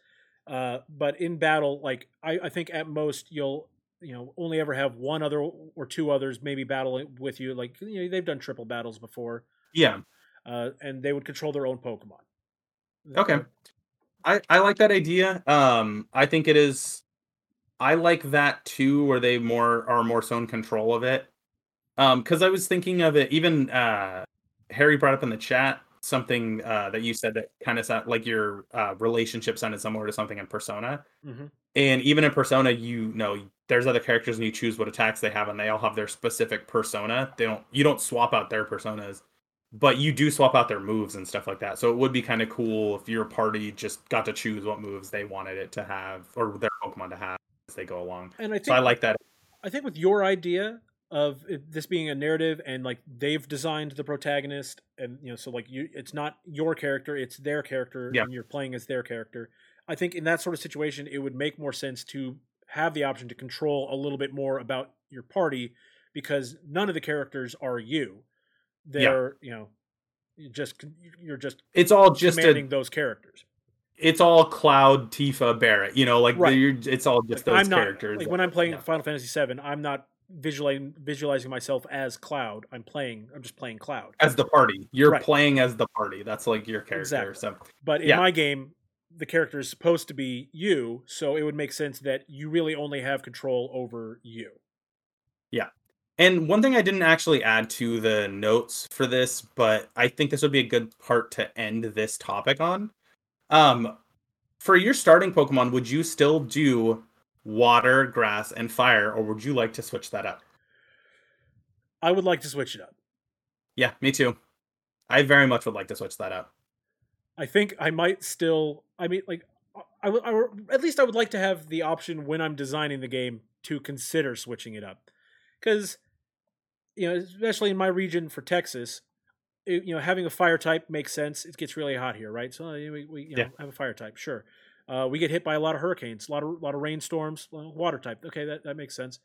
Uh, but in battle, like I, I think at most you'll you know only ever have one other or two others maybe battling with you. Like you know they've done triple battles before. Yeah, uh, and they would control their own Pokemon. Okay, I I like that idea. Um, I think it is. I like that too, where they more are more so in control of it. Um, because I was thinking of it. Even uh, Harry brought up in the chat something uh, that you said that kind of sound like your uh, relationship sounded similar to something in Persona. Mm-hmm. And even in Persona, you know, there's other characters and you choose what attacks they have, and they all have their specific persona. They don't, you don't swap out their personas, but you do swap out their moves and stuff like that. So it would be kind of cool if your party just got to choose what moves they wanted it to have or their Pokemon to have as they go along. And I think, so I like that. I think with your idea, of this being a narrative and like they've designed the protagonist and you know so like you it's not your character it's their character yeah. and you're playing as their character i think in that sort of situation it would make more sense to have the option to control a little bit more about your party because none of the characters are you they're yeah. you know just you're just it's all just commanding a, those characters it's all Cloud, Tifa, Barret. You know, like right. it's all just like, those not, characters. Like when I'm playing yeah. Final Fantasy VII, I'm not visualizing visualizing myself as Cloud. I'm playing. I'm just playing Cloud as the party. You're right. playing as the party. That's like your character. Exactly. So, but in yeah. my game, the character is supposed to be you, so it would make sense that you really only have control over you. Yeah. And one thing I didn't actually add to the notes for this, but I think this would be a good part to end this topic on. Um, for your starting Pokemon, would you still do water, grass, and fire, or would you like to switch that up? I would like to switch it up. Yeah, me too. I very much would like to switch that up. I think I might still. I mean, like, I would. at least I would like to have the option when I'm designing the game to consider switching it up, because you know, especially in my region for Texas, it, you know, having a fire type makes sense. It gets really hot here, right? So we, we you know, yeah. have a fire type, sure. Uh, we get hit by a lot of hurricanes, a lot of a lot of rainstorms, water type. Okay, that, that makes sense.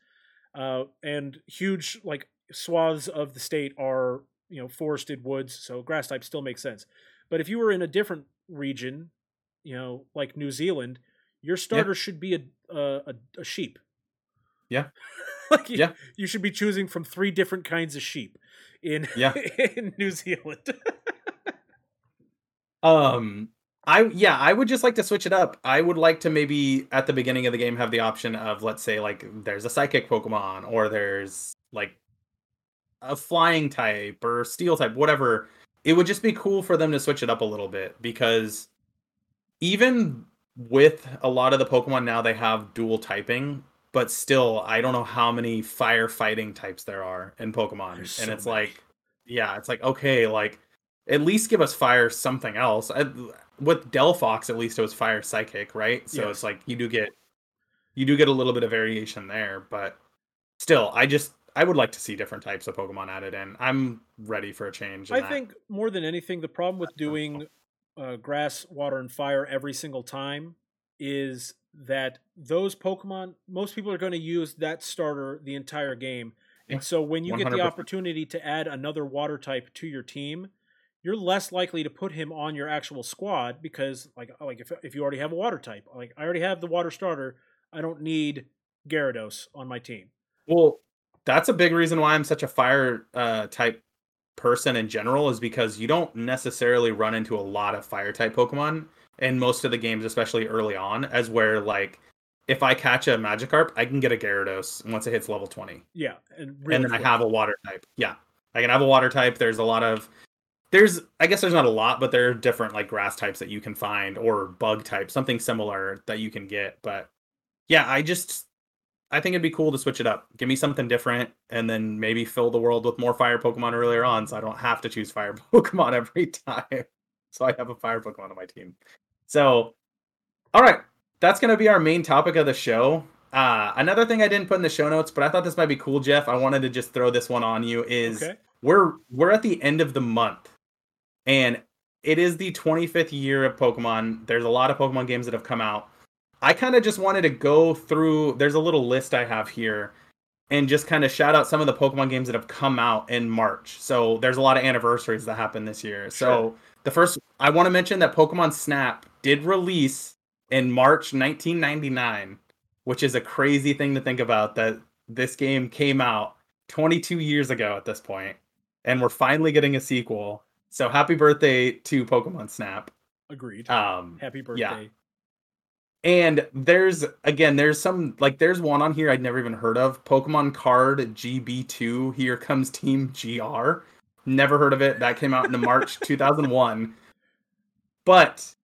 Uh, and huge like swaths of the state are you know forested woods, so grass type still makes sense. But if you were in a different region, you know, like New Zealand, your starter yeah. should be a, a a sheep. Yeah. like you, yeah. you should be choosing from three different kinds of sheep in yeah. in New Zealand. Um, I yeah, I would just like to switch it up. I would like to maybe at the beginning of the game have the option of let's say like there's a psychic Pokemon or there's like a flying type or steel type, whatever. It would just be cool for them to switch it up a little bit because even with a lot of the Pokemon now they have dual typing, but still I don't know how many firefighting types there are in Pokemon. so and it's many. like yeah, it's like okay, like at least give us fire something else. I, with Delphox, at least it was fire psychic, right? So Yes. it's like you do get you do get a little bit of variation there, but still, I just I would like to see different types of Pokemon added in. I'm ready for a change. in I that. think more than anything, the problem with doing uh, grass, water, and fire every single time is that those Pokemon, most people are going to use that starter the entire game. And so when you get the opportunity to add another water type to your team, you're less likely to put him on your actual squad because like like if if you already have a water type, like I already have the water starter, I don't need Gyarados on my team. Well, that's a big reason why I'm such a fire uh, type person in general is because you don't necessarily run into a lot of fire type Pokemon in most of the games, especially early on, as where like if I catch a Magikarp, I can get a Gyarados once it hits level 20. Yeah, and really and then I have a water type. Yeah. I can have a water type. There's a lot of there's I guess there's not a lot, but there are different like grass types that you can find or bug type, something similar that you can get. But yeah, I just I think it'd be cool to switch it up. Give me something different and then maybe fill the world with more fire Pokemon earlier on so I don't have to choose fire Pokemon every time. So I have a fire Pokemon on my team. So all right, that's going to be our main topic of the show. Uh, another thing I didn't put in the show notes, but I thought this might be cool, Jeff. I wanted to just throw this one on you. Is Okay. we're we're at the end of the month, and it is the 25th year of Pokemon. There's a lot of Pokemon games that have come out. I kind of just wanted to go through. There's a little list I have here, and just kind of shout out some of the Pokemon games that have come out in March. So there's a lot of anniversaries that happened this year. So the first, I want to mention that Pokemon Snap did release in March 1999, which is a crazy thing to think about. That this game came out 22 years ago at this point, and we're finally getting a sequel. So happy birthday to Pokemon Snap. Agreed. Um, Happy birthday. yeah. and there's again, there's some like there's one on here I'd never even heard of. Pokemon Card GB2. Here comes Team GR. Never heard of it. That came out in March 2001. But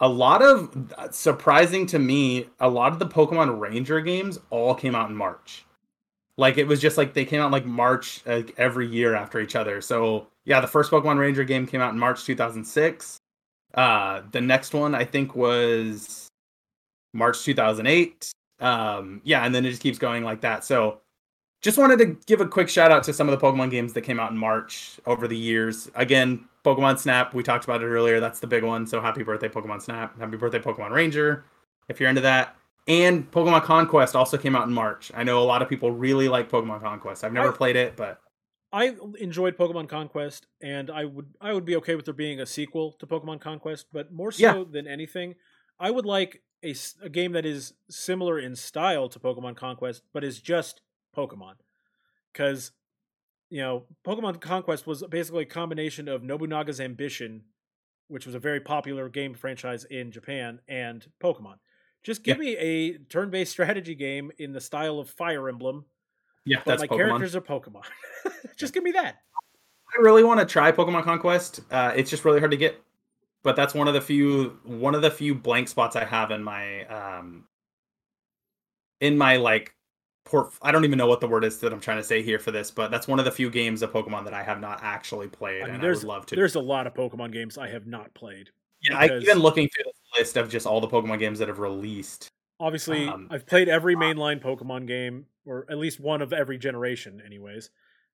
a lot of surprising to me, a lot of the Pokemon Ranger games all came out in March. Like it was just like they came out like March like every year after each other. So yeah, the first Pokemon Ranger game came out in March 2006. Uh, the next one I think was March 2008. Um, yeah, and then it just keeps going like that. So just wanted to give a quick shout out to some of the Pokemon games that came out in March over the years. Again, Pokemon Snap, we talked about it earlier. That's the big one. So happy birthday, Pokemon Snap. Happy birthday, Pokemon Ranger, if you're into that. And Pokemon Conquest also came out in March. I know a lot of people really like Pokemon Conquest. I've never I- played it, but I enjoyed Pokemon Conquest, and I would I would be okay with there being a sequel to Pokemon Conquest. But more so Yeah. than anything, I would like a, a game that is similar in style to Pokemon Conquest, but is just Pokemon. Because you know, Pokemon Conquest was basically a combination of Nobunaga's Ambition, which was a very popular game franchise in Japan, and Pokemon. Just give me a turn-based strategy game in the style of Fire Emblem, yeah, but that's my Pokemon. characters are Pokemon. Just give me that. I really want to try Pokemon Conquest. Uh, it's just really hard to get, but that's one of the few one of the few blank spots I have in my um in my like port. I don't even know what the word is that I'm trying to say here for this, but that's one of the few games of Pokemon that I have not actually played, I mean, and I there's would love to. there's a lot of Pokemon games I have not played. yeah, I've been looking through this list of just all the Pokemon games that have released. Obviously, Um, I've played every mainline Pokemon game, or at least one of every generation, anyways.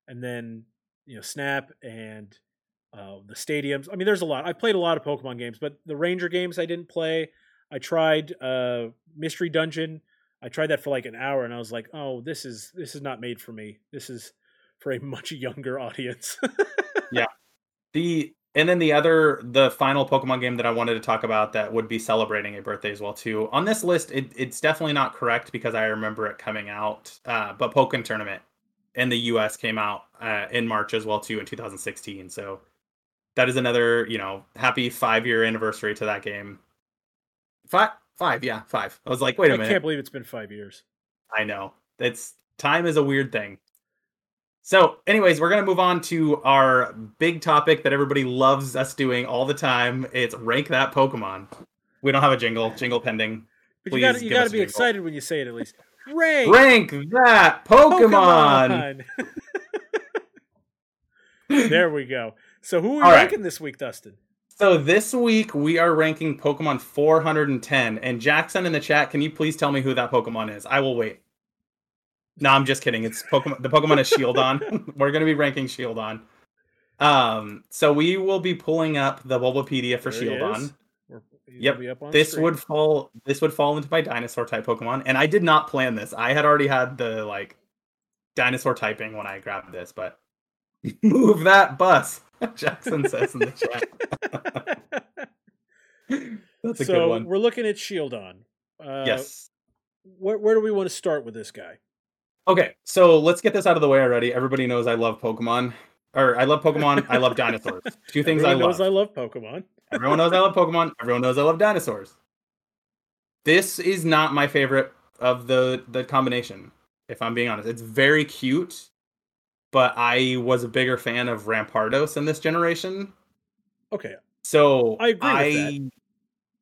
And then you know, Snap and uh, the stadiums. I mean, there's a lot. I've played a lot of Pokemon games, but the Ranger games I didn't play. I tried uh, Mystery Dungeon. I tried that for like an hour, and I was like, "Oh, this is this is not made for me. This is for a much younger audience." Yeah. The and then the other the final Pokemon game that I wanted to talk about that would be celebrating a birthday as well too. On this list, it, it's definitely not correct because I remember it coming out. Uh, but Pokken Tournament in the U.S. came out uh, in March as well too in 2016. So that is another, you know, happy five year anniversary to that game. Five, five, yeah, five. I was like, wait a I minute. I can't believe it's been five years. I know. It's time is a weird thing. So, anyways, we're gonna move on to our big topic that everybody loves us doing all the time. It's rank that Pokemon. We don't have a jingle. Jingle pending. But Please you gotta, you gotta be excited when you say it at least. Rank, Rank that Pokemon. Pokemon. there we go. So who are we All right. ranking this week, Dustin? So this week we are ranking Pokemon 410. And Jackson in the chat, can you please tell me who that Pokemon is? I will wait. No, I'm just kidding. It's Pokemon. The Pokemon is Shieldon. We're gonna be ranking Shieldon. Um, so we will be pulling up the Bulbapedia for There he Shieldon. Yep, This screen. would fall. This would fall into my dinosaur type Pokemon, and I did not plan this. I had already had the like dinosaur typing when I grabbed this, but move that bus. Jackson says in the chat. That's a so good one. we're looking at Shieldon. Uh, yes. Where, where do we want to start with this guy? Okay, so let's get this out of the way already. Everybody knows I love Pokemon. Or I love Pokemon. I love dinosaurs. Two things Everyone I knows love. I love Pokemon. Everyone knows I love Pokemon. Everyone knows I love dinosaurs. This is not my favorite of the the combination. If I'm being honest, it's very cute, but I was a bigger fan of Rampardos in this generation. Okay, So I I, that,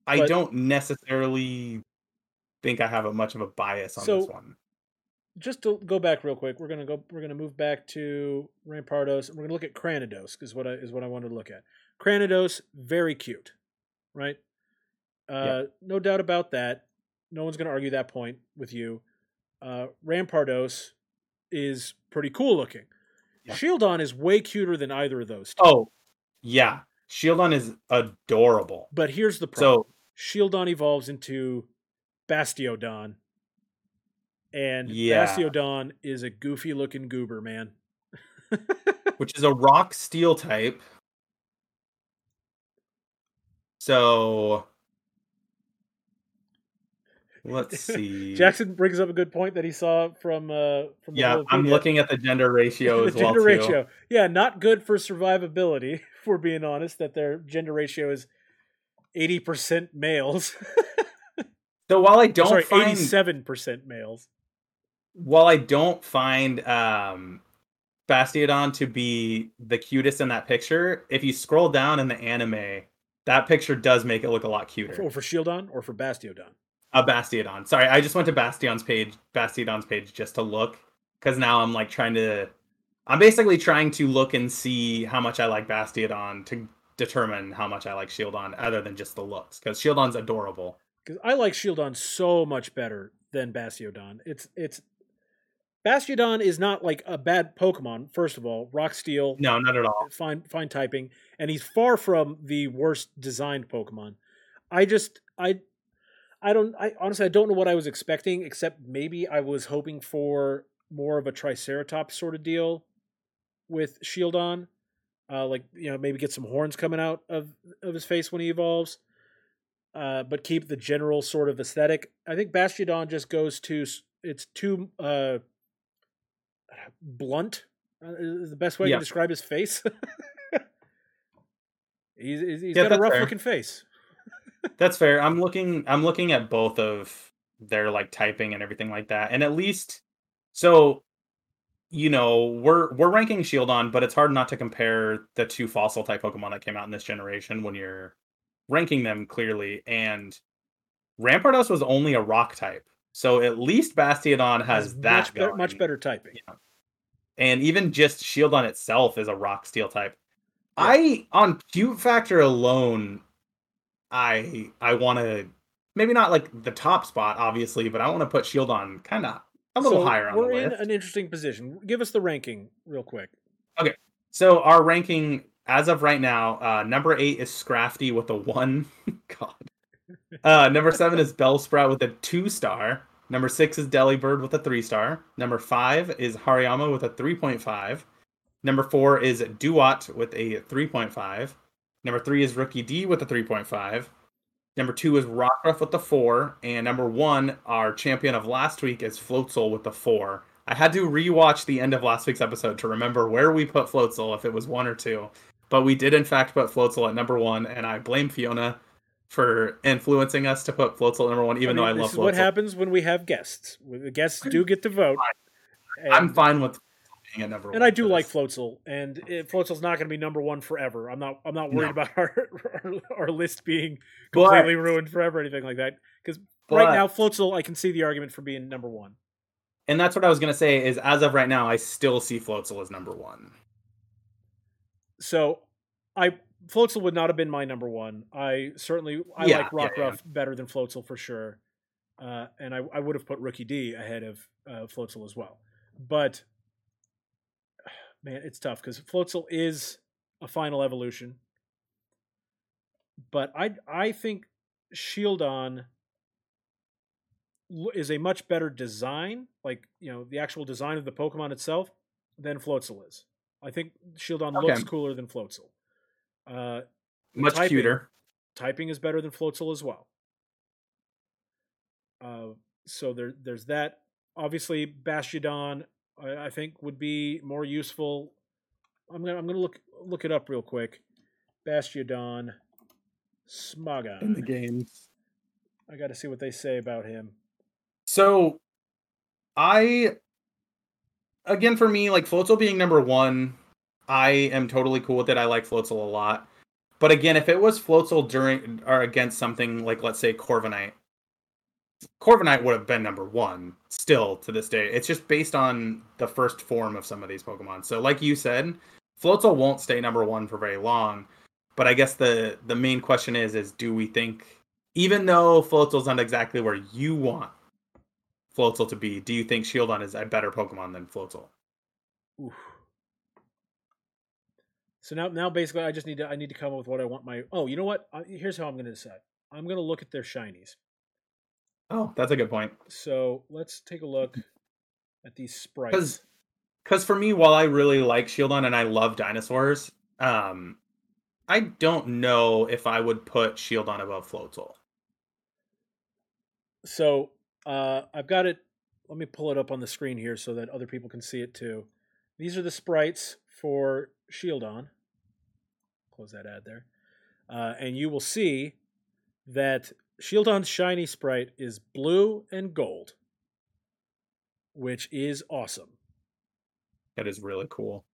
I but- don't necessarily think I have a much of a bias on this one. just to go back real quick, we're gonna go. We're gonna move back to Rampardos, and we're gonna look at Cranidos is what I, is what I wanted to look at. Cranidos, very cute, right? Uh, No doubt about that. No one's gonna argue that point with you. Uh, Rampardos is pretty cool looking. Yeah. Shieldon is way cuter than either of those two. Oh, yeah. Shieldon is adorable. But here's the problem. So Shieldon evolves into Bastiodon. And Yeah. Bastiodon is a goofy looking goober, man. which is a rock steel type. So let's see. Jackson brings up a good point that he saw from uh from the yeah, I'm looking at the gender ratio the as well gender too. ratio. Yeah, not good for survivability, if we're being honest, that their gender ratio is eighty percent males. So while I don't Sorry, find eighty-seven percent males. while I don't find um Bastiodon to be the cutest in that picture, if you scroll down in the anime, that picture does make it look a lot cuter. Or for Shieldon or for Bastiodon. A Bastiodon. Sorry, I just went to Bastion's page, Bastiodon's page just to look because now I'm like trying to. I'm basically trying to look and see how much I like Bastiodon to determine how much I like Shieldon, other than just the looks. Because Shieldon's adorable. because I like Shieldon so much better than Bastiodon. It's it's Bastiodon is not like a bad Pokemon. First of all, Rock Steel, No, not at all. fine fine typing, and he's far from the worst designed Pokemon. I just I I don't I honestly I don't know what I was expecting, except maybe I was hoping for more of a Triceratops sort of deal with Shieldon. Uh, like you know, maybe get some horns coming out of of his face when he evolves uh, but keep the general sort of aesthetic. I think Bastiodon just goes to it's too uh, blunt. Uh, is the best way Yeah. to describe his face. he's he's, he's Yeah, got a rough fair. looking face. That's fair. I'm looking. I'm looking at both of their like typing and everything like that, and at least so you know we're we're ranking Shieldon, but it's hard not to compare the two fossil type Pokemon that came out in this generation when you're ranking them clearly. And Rampardos was only a rock type, so at least Bastiodon has that much better, much better typing. and even just Shieldon itself is a rock steel type. I on cute factor alone, I I want to maybe not like the top spot obviously, but I want to put Shieldon kind of a little So higher on we're the in an interesting position. Give us the ranking real quick. Okay, so our ranking as of right now, uh, number eight is Scrafty with a one. God. Uh, number seven is Bellsprout with a two star. Number six is Delibird with a three star. Number five is Hariyama with a 3.5. Number four is Dewott with a 3.5. Number three is Rookidee with a 3.5. Number two is Rockruff with the four. And number one, our champion of last week, is Floatzel with the four. I had to rewatch the end of last week's episode to remember where we put Floatzel, if it was one or two. but we did in fact put Floatzel at number one, and I blame Fiona for influencing us to put Floatzel at number one, even I mean, though I this love is Floatzel. what happens when we have guests. The guests do get to vote. I'm fine with being at number one. and I do like. Floatzel, and it, Floatzel's not going to be number one forever. I'm not. I'm not worried No. about our, our our list being But- completely ruined forever, or anything like that. Because right now, Floatzel, I can see the argument for being number one. and that's what I was gonna say. Is as of right now, I still see Floatzel as number one. So, I Floatzel would not have been my number one. I certainly I Yeah, like yeah, Rock yeah. Ruff better than Floatzel for sure, uh, and I, I would have put Rookidee ahead of uh, Floatzel as well. But man, it's tough because Floatzel is a final evolution. But I I think Shieldon is a much better design, like you know the actual design of the Pokemon itself, than Floatzel is. I think Shieldon Okay. looks cooler than Floatzel. Uh, Much typing. cuter. typing is better than Floatzel as well. Uh, so there, there's that. Obviously, Bastiodon, I, I think, would be more useful. I'm gonna, I'm gonna look look it up real quick. Bastiodon, Smogon. in the games. I got to see what they say about him. So, I again for me, like Floatzel being number one, I am totally cool with it. I like Floatzel a lot. But again, if it was Floatzel during or against something like let's say Corviknight, Corviknight would have been number one still to this day. It's just based on the first form of some of these Pokemon. So, like you said, Floatzel won't stay number one for very long. But I guess the the main question is is do we think even though Floatzel's not exactly where you want Floatzel to be, do you think Shieldon is a better Pokemon than Floatzel? Oof. So now, now basically, I just need to I need to come up with what I want my. Oh, you know what? Here's how I'm going to decide. I'm going to look at their shinies. Oh, that's a good point. So let's take a look at these sprites. Because because for me, while I really like Shieldon and I love dinosaurs, um, I don't know if I would put Shieldon above Floatzel. So uh, I've got it. Let me pull it up on the screen here so that other people can see it too. These are the sprites for Shieldon. Close that ad there. Uh, and you will see that Shieldon's shiny sprite is blue and gold, which is awesome. That is really cool.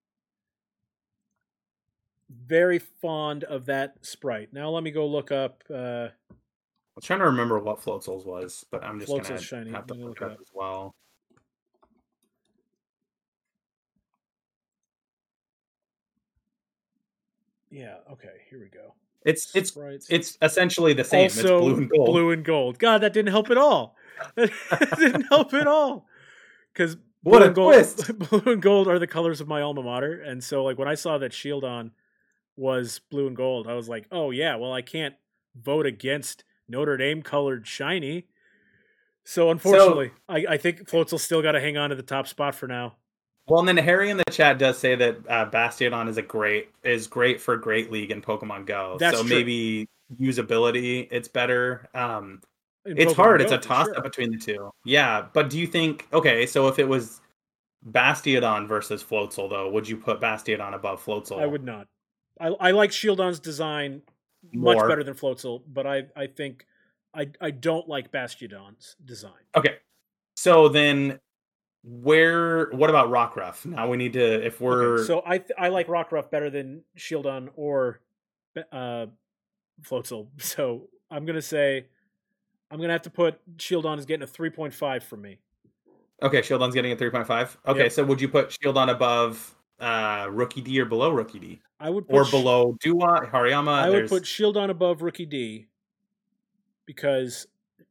Very fond of that sprite. Now let me go look up. Uh, I'm trying to remember what Floatzel's was, but I'm just Floatzel's gonna shiny. have to look look it it up up. as well. yeah, okay, here we go. It's it's Sprites. it's essentially the same. also it's blue and gold. blue and gold. God, that didn't help at all. That didn't help at all. Because What blue a and gold, twist. blue and gold are the colors of my alma mater, and so like when I saw that Shieldon was blue and gold, I was like, oh yeah, well I can't vote against Notre Dame colored shiny. So unfortunately, I, I think Floatzel still got to hang on to the top spot for now. Well, and then Harry in the chat does say that uh, Bastiodon is a great is great for Great League and Pokemon Go. That's so true. maybe usability it's better. Um, it's Pokemon hard. It's a toss sure. up between the two. Yeah, but do you think okay? So if it was Bastiodon versus Floatzel, though, would you put Bastiodon above Floatzel? I would not. I, I like Shieldon's design much More. better than Floatzel, but I, I think I I don't like Bastiodon's design. Okay, so then where? What about Rockruff? Now we need to if we're Okay, so I th- I like Rockruff better than Shieldon or uh, Floatzel. So I'm gonna say I'm gonna have to put Shieldon is getting a 3.5 from me. okay. Shieldon's getting a three point five. Okay, Yep. so would you put Shieldon above uh Rookidee or below Rookidee? I would put or Sh- below Dewott, Hariyama. I would there's- put Shieldon above Rookidee because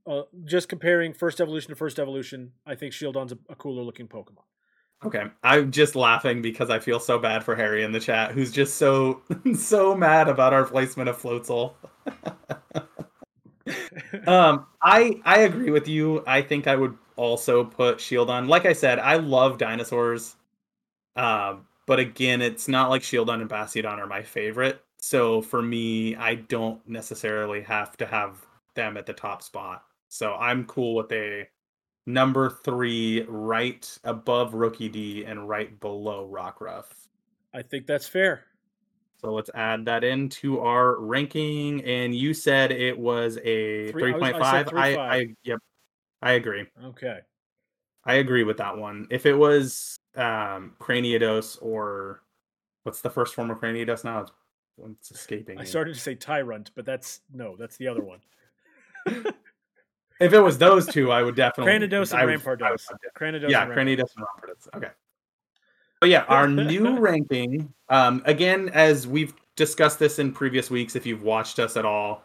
uh, just comparing first evolution to first evolution, I think Shieldon's a, a cooler looking Pokemon. Okay, I'm just laughing because I feel so bad for Harry in the chat, who's just so so mad about our placement of Floatzel. um, I I agree with you. I think I would also put Shieldon. Like I said, I love dinosaurs. Um, but again, it's not like Shieldon and Bastiodon are my favorite. So for me, I don't necessarily have to have them at the top spot. So I'm cool with a number three right above Rookidee and right below Rockruff. I think that's fair. So let's add that into our ranking. And you said it was a Three- I three was- point five. I, 3.5. I yep, I agree. Okay. I agree with that one. If it was um Cranidos or what's the first form of Cranidos now? It's, it's escaping. I started to say Tyrunt, but that's no, that's the other one. If it was those two, I would definitely. Cranidos and would- I would Rampardos. Cranidos yeah, and. Cranidos and Rampardos. Okay. But yeah, our new ranking. Um, again, as we've discussed this in previous weeks, if you've watched us at all,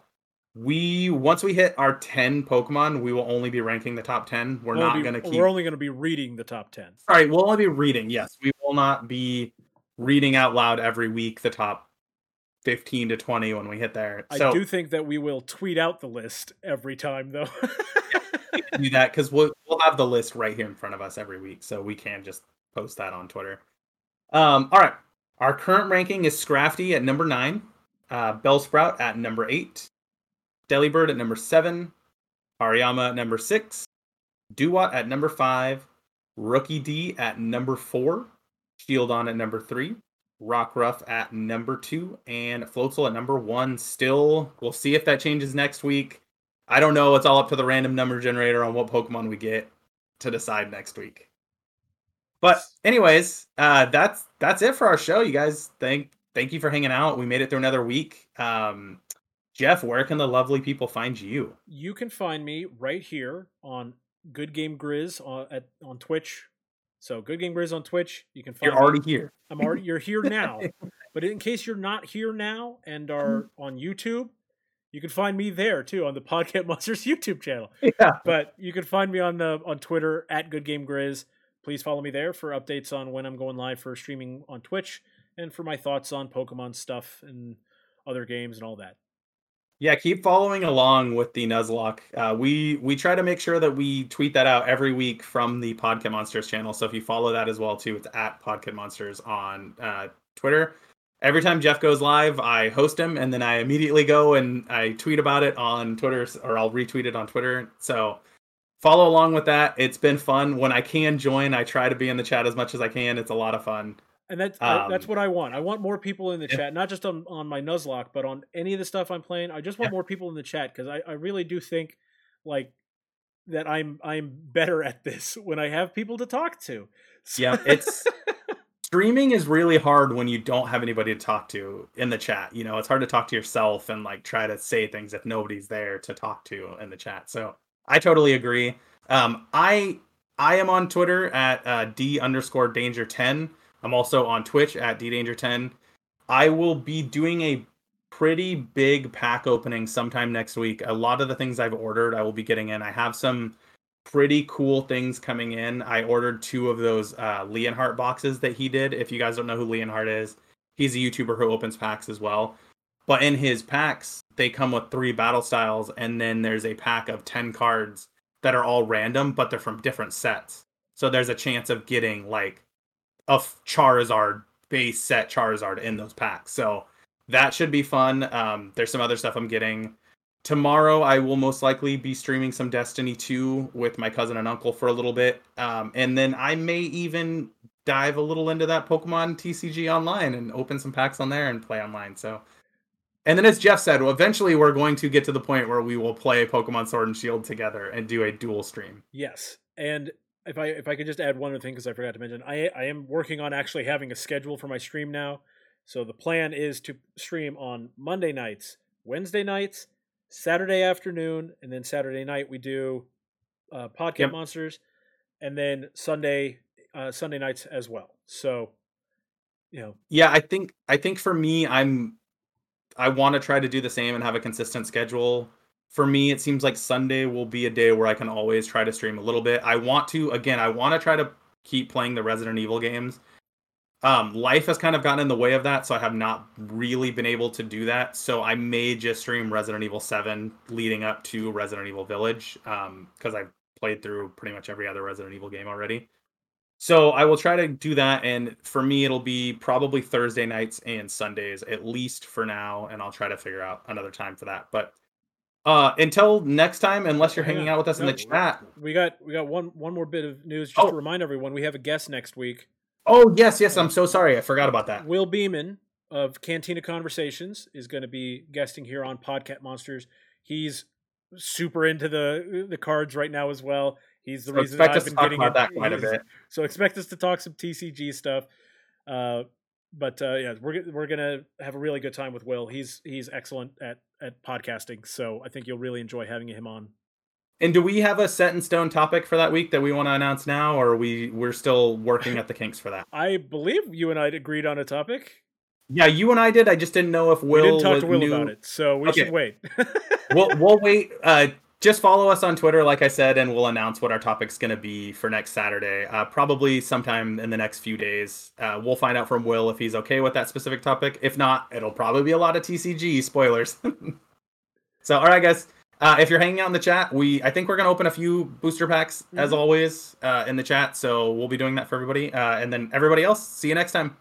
we once we hit our ten Pokemon, we will only be ranking the top ten. We're We'll not be- going to keep. We're only going to be reading the top ten. All right, we'll only be reading. Yes, we will not be reading out loud every week the top fifteen to twenty when we hit there. I So do think that we will tweet out the list every time, though. do that because we'll we'll have the list right here in front of us every week, so we can just post that on Twitter. Um, all right, our current ranking is Scrafty at number nine, uh, Bellsprout at number eight, Delibird at number seven, Hariyama at number six, Dewott at number five, Rookidee at number four, Shieldon at number three, Rockruff at number two, and Floatzel at number one. Still, we'll see if that changes next week. I don't know. It's all up to the random number generator on what Pokemon we get to decide next week. But anyways, uh, that's that's it for our show. You guys, thank thank you for hanging out. We made it through another week. Um, Jeff, where can the lovely people find you? you can find me right here on Good Game Grizz on at on Twitch. So Good Game Grizz on Twitch. You can find You're me- already here. I'm already you're here now. but in case you're not here now and are mm-hmm. on YouTube, you can find me there too on the Podcast Monsters YouTube channel. Yeah. But you can find me on the on Twitter at Good Game Grizz. Please follow me there for updates on when I'm going live for streaming on Twitch and for my thoughts on Pokemon stuff and other games and all that. Yeah, keep following along with the Nuzlocke. Uh, we we try to make sure that we tweet that out every week from the Podcast Monsters channel. So if you follow that as well too, it's at Podcast Monsters on uh, Twitter. Every time Jeff goes live, I host him, and then I immediately go and I tweet about it on Twitter, or I'll retweet it on Twitter. So follow along with that. It's been fun. When I can join, I try to be in the chat as much as I can. It's a lot of fun. And that's I- that's Um, what I want. I want more people in the yeah. chat, not just on, on my Nuzlocke, but on any of the stuff I'm playing. I just want Yeah. more people in the chat because I, I really do think like that I'm I'm better at this when I have people to talk to. So- Yeah, it's streaming is really hard when you don't have anybody to talk to in the chat. You know, it's hard to talk to yourself and like try to say things if nobody's there to talk to in the chat. So I totally agree. Um, I I am on Twitter at uh, d underscore danger ten. I'm also on Twitch at d danger ten. I will be doing a pretty big pack opening sometime next week. A lot of the things I've ordered, I will be getting in. I have some pretty cool things coming in. I ordered two of those uh, Leonhart boxes that he did. If you guys don't know who Leonhart is, he's a YouTuber who opens packs as well. But in his packs, they come with three battle styles, and then there's a pack of 10 cards that are all random, but they're from different sets. So there's a chance of getting like a Charizard base set Charizard in those packs. So that should be fun. Um, there's some other stuff I'm getting. Tomorrow i will most likely be streaming some destiny 2 with my cousin and uncle for a little bit. Um, and then i may even dive a little into that pokemon tcg online and open some packs on there and play online. So and then as jeff said eventually we're going to get to the point where we will play pokemon sword and shield together and do a dual stream. Yes, and if I if I could just add one other thing because I forgot to mention, I I am working on actually having a schedule for my stream now. So the plan is to stream on Monday nights, Wednesday nights, Saturday afternoon, and then Saturday night we do uh, podcast Yep. monsters, and then Sunday uh, Sunday nights as well. So you know, yeah i think i think for me i'm i want to try to do the same and have a consistent schedule for me it seems like sunday will be a day where i can always try to stream a little bit. I want to again i want to try to keep playing the resident evil games. Um life has kind of gotten in the way of that so i have not really been able to do that. So i may just stream resident evil 7 leading up to resident evil village um because i've played through pretty much every other resident evil game already. So I will try to do that, and for me, it'll be probably Thursday nights and Sundays at least for now, and I'll try to figure out another time for that. But uh, until next time, unless you're hanging on. out with us in the chat. we got we got one one more bit of news just Oh. to remind everyone we have a guest next week. Oh yes, yes, I'm so sorry, I forgot about that. Will Beeman of Cantina Conversations is going to be guesting here on Podcast Monsters. He's super into the the cards right now as well. He's the So reason I've been getting about it. that quite a bit. So expect us to talk some TCG stuff. Uh, but uh, yeah, we're we're gonna have a really good time with Will. He's he's excellent at at podcasting, so I think you'll really enjoy having him on. And do we have a set in stone topic for that week that we want to announce now, or are we we're still working at the kinks for that? I believe you and I agreed on a topic. Yeah, you and I did. I just didn't know if we Will didn't talk to Will knew- about it, so we Okay. should wait. we'll we'll wait. Uh, just follow us on Twitter, like I said, and we'll announce what our topic's going to be for next Saturday. Uh, probably sometime in the next few days. Uh, we'll find out from Will if he's okay with that specific topic. If not, it'll probably be a lot of TCG spoilers. so, all right, guys. Uh, if you're hanging out in the chat, we I think we're gonna open a few booster packs as Mhm. always uh, in the chat. So we'll be doing that for everybody, uh, and then everybody else. See you next time.